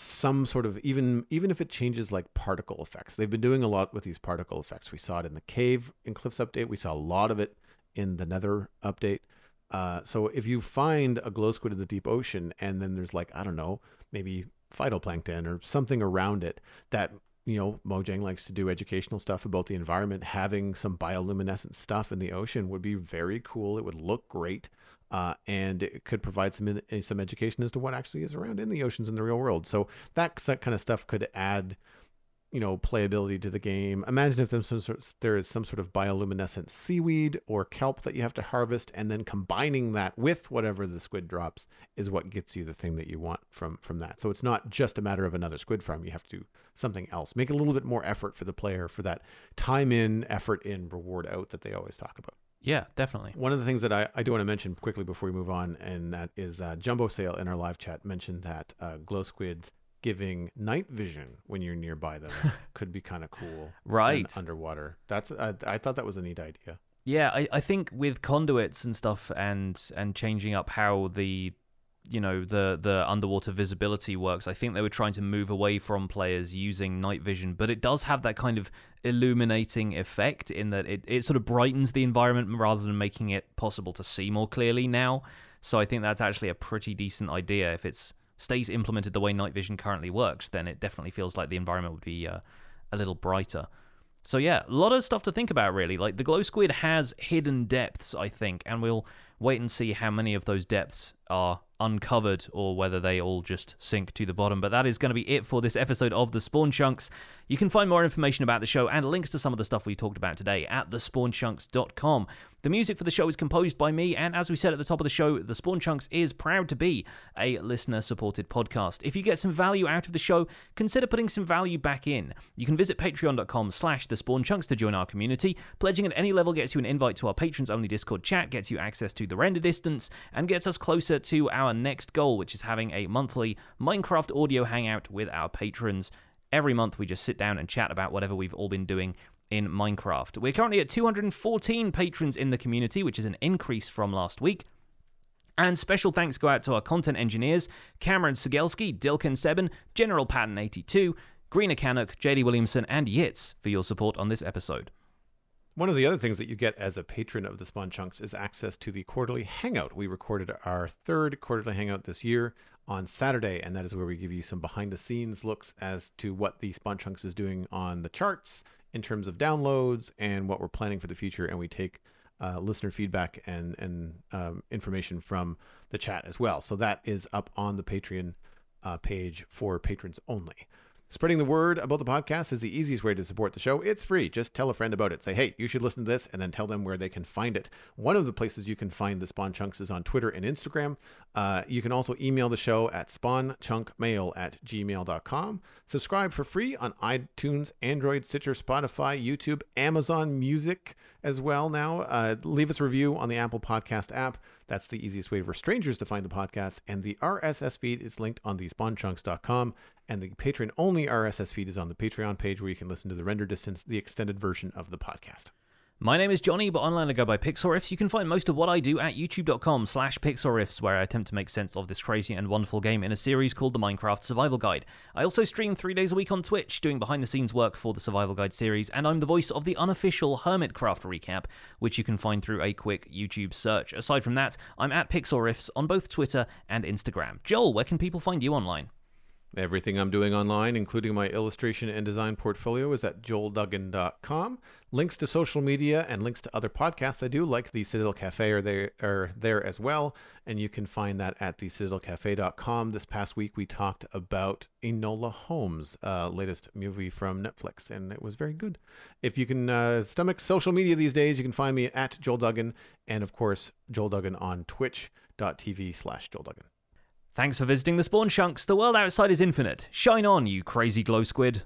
some sort of even even if it changes like particle effects. They've been doing a lot with these particle effects. We saw it in the cave in cliffs update. We saw a lot of it in the nether update. Uh, so if you find a glow squid in the deep ocean and then there's like i don't know maybe phytoplankton or something around it that you know mojang likes to do educational stuff about the environment having some bioluminescent stuff in the ocean would be very cool. It would look great uh, and it could provide some some education as to what actually is around in the oceans in the real world. So that that kind of stuff could add, you know, playability to the game. Imagine if there's some sort, there is some sort of bioluminescent seaweed or kelp that you have to harvest, and then combining that with whatever the squid drops is what gets you the thing that you want from from that. So it's not just a matter of another squid farm. You have to do something else. Make a little bit more effort for the player for that time in, effort in, reward out that they always talk about. Yeah definitely One of the things that I, I do want to mention quickly before we move on, and that is uh, Jumbo Sale in our live chat mentioned that uh, glow squids giving night vision when you're nearby them could be kind of cool. Right. underwater. That's I, I thought that was a neat idea. Yeah, I, I think with conduits and stuff and and changing up how the you know the the underwater visibility works, I think they were trying to move away from players using night vision, but it does have that kind of illuminating effect in that it, it sort of brightens the environment rather than making it possible to see more clearly now. So I think that's actually a pretty decent idea. If it's stays implemented the way night vision currently works, then it definitely feels like the environment would be uh, a little brighter. So yeah, a lot of stuff to think about really. Like the glow squid has hidden depths, I think, and we'll wait and see how many of those depths are uncovered or whether they all just sink to the bottom. But that is going to be it for this episode of The Spawn Chunks. You can find more information about the show and links to some of the stuff we talked about today at thespawnchunks.com. The music for the show is composed by me, and as we said at the top of the show, The Spawn Chunks is proud to be a listener supported podcast. If you get some value out of the show, consider putting some value back in. You can visit patreon.com slash The Spawn Chunks to join our community. Pledging at any level gets you an invite to our patrons only Discord chat, gets you access to the render distance, and gets us closer to our next goal, which is having a monthly Minecraft audio hangout with our patrons. Every month, we just sit down and chat about whatever we've all been doing in Minecraft. We're currently at 214 patrons in the community, which is an increase from last week. And special thanks go out to our content engineers Cameron Sigelski, Dilkin Seben, General Patton 82, Greener Canuck, JD Williamson, and Yitz for your support on this episode. One of the other things that you get as a patron of the Spawn Chunks is access to the quarterly hangout. We recorded our third quarterly hangout this year on Saturday, and that is where we give you some behind the scenes looks as to what the Spawn Chunks is doing on the charts in terms of downloads and what we're planning for the future. And we take uh, listener feedback and and um, information from the chat as well. So that is up on the Patreon uh, page for patrons only. Spreading the word about the podcast is the easiest way to support the show. It's free. Just tell a friend about it. Say, hey, you should listen to this, and then tell them where they can find it. One of the places you can find the Spawn Chunks is on Twitter and Instagram. Uh, you can also email the show at spawnchunkmail at gmail.com. Subscribe for free on iTunes, Android, Stitcher, Spotify, YouTube, Amazon Music as well now. Uh, leave us a review on the Apple Podcast app. That's the easiest way for strangers to find the podcast. And the RSS feed is linked on the spawnchunks.com. And the Patreon only RSS feed is on the Patreon page where you can listen to the render distance, the extended version of the podcast. My name is Jonny, but online I go by Pixelriffs. You can find most of what I do at youtube.com slash pixelriffs, where I attempt to make sense of this crazy and wonderful game in a series called the Minecraft Survival Guide. I also stream three days a week on Twitch, doing behind-the-scenes work for the Survival Guide series, and I'm the voice of the unofficial Hermitcraft recap, which you can find through a quick YouTube search. Aside from that, I'm at Pixelriffs on both Twitter and Instagram. Joel, where can people find you online? Everything I'm doing online, including my illustration and design portfolio, is at joelduggan.com. Links to social media and links to other podcasts I do, like the Citadel Cafe, are there, are there as well. And you can find that at thecitadelcafe.com. This past week, we talked about Enola Holmes' uh, latest movie from Netflix, and it was very good. If you can uh, stomach social media these days, you can find me at Joel Duggan, and of course, Joel Duggan on twitch.tv slash Joel Duggan. Thanks for visiting the Spawn Chunks. The world outside is infinite. Shine on, you crazy glow squid.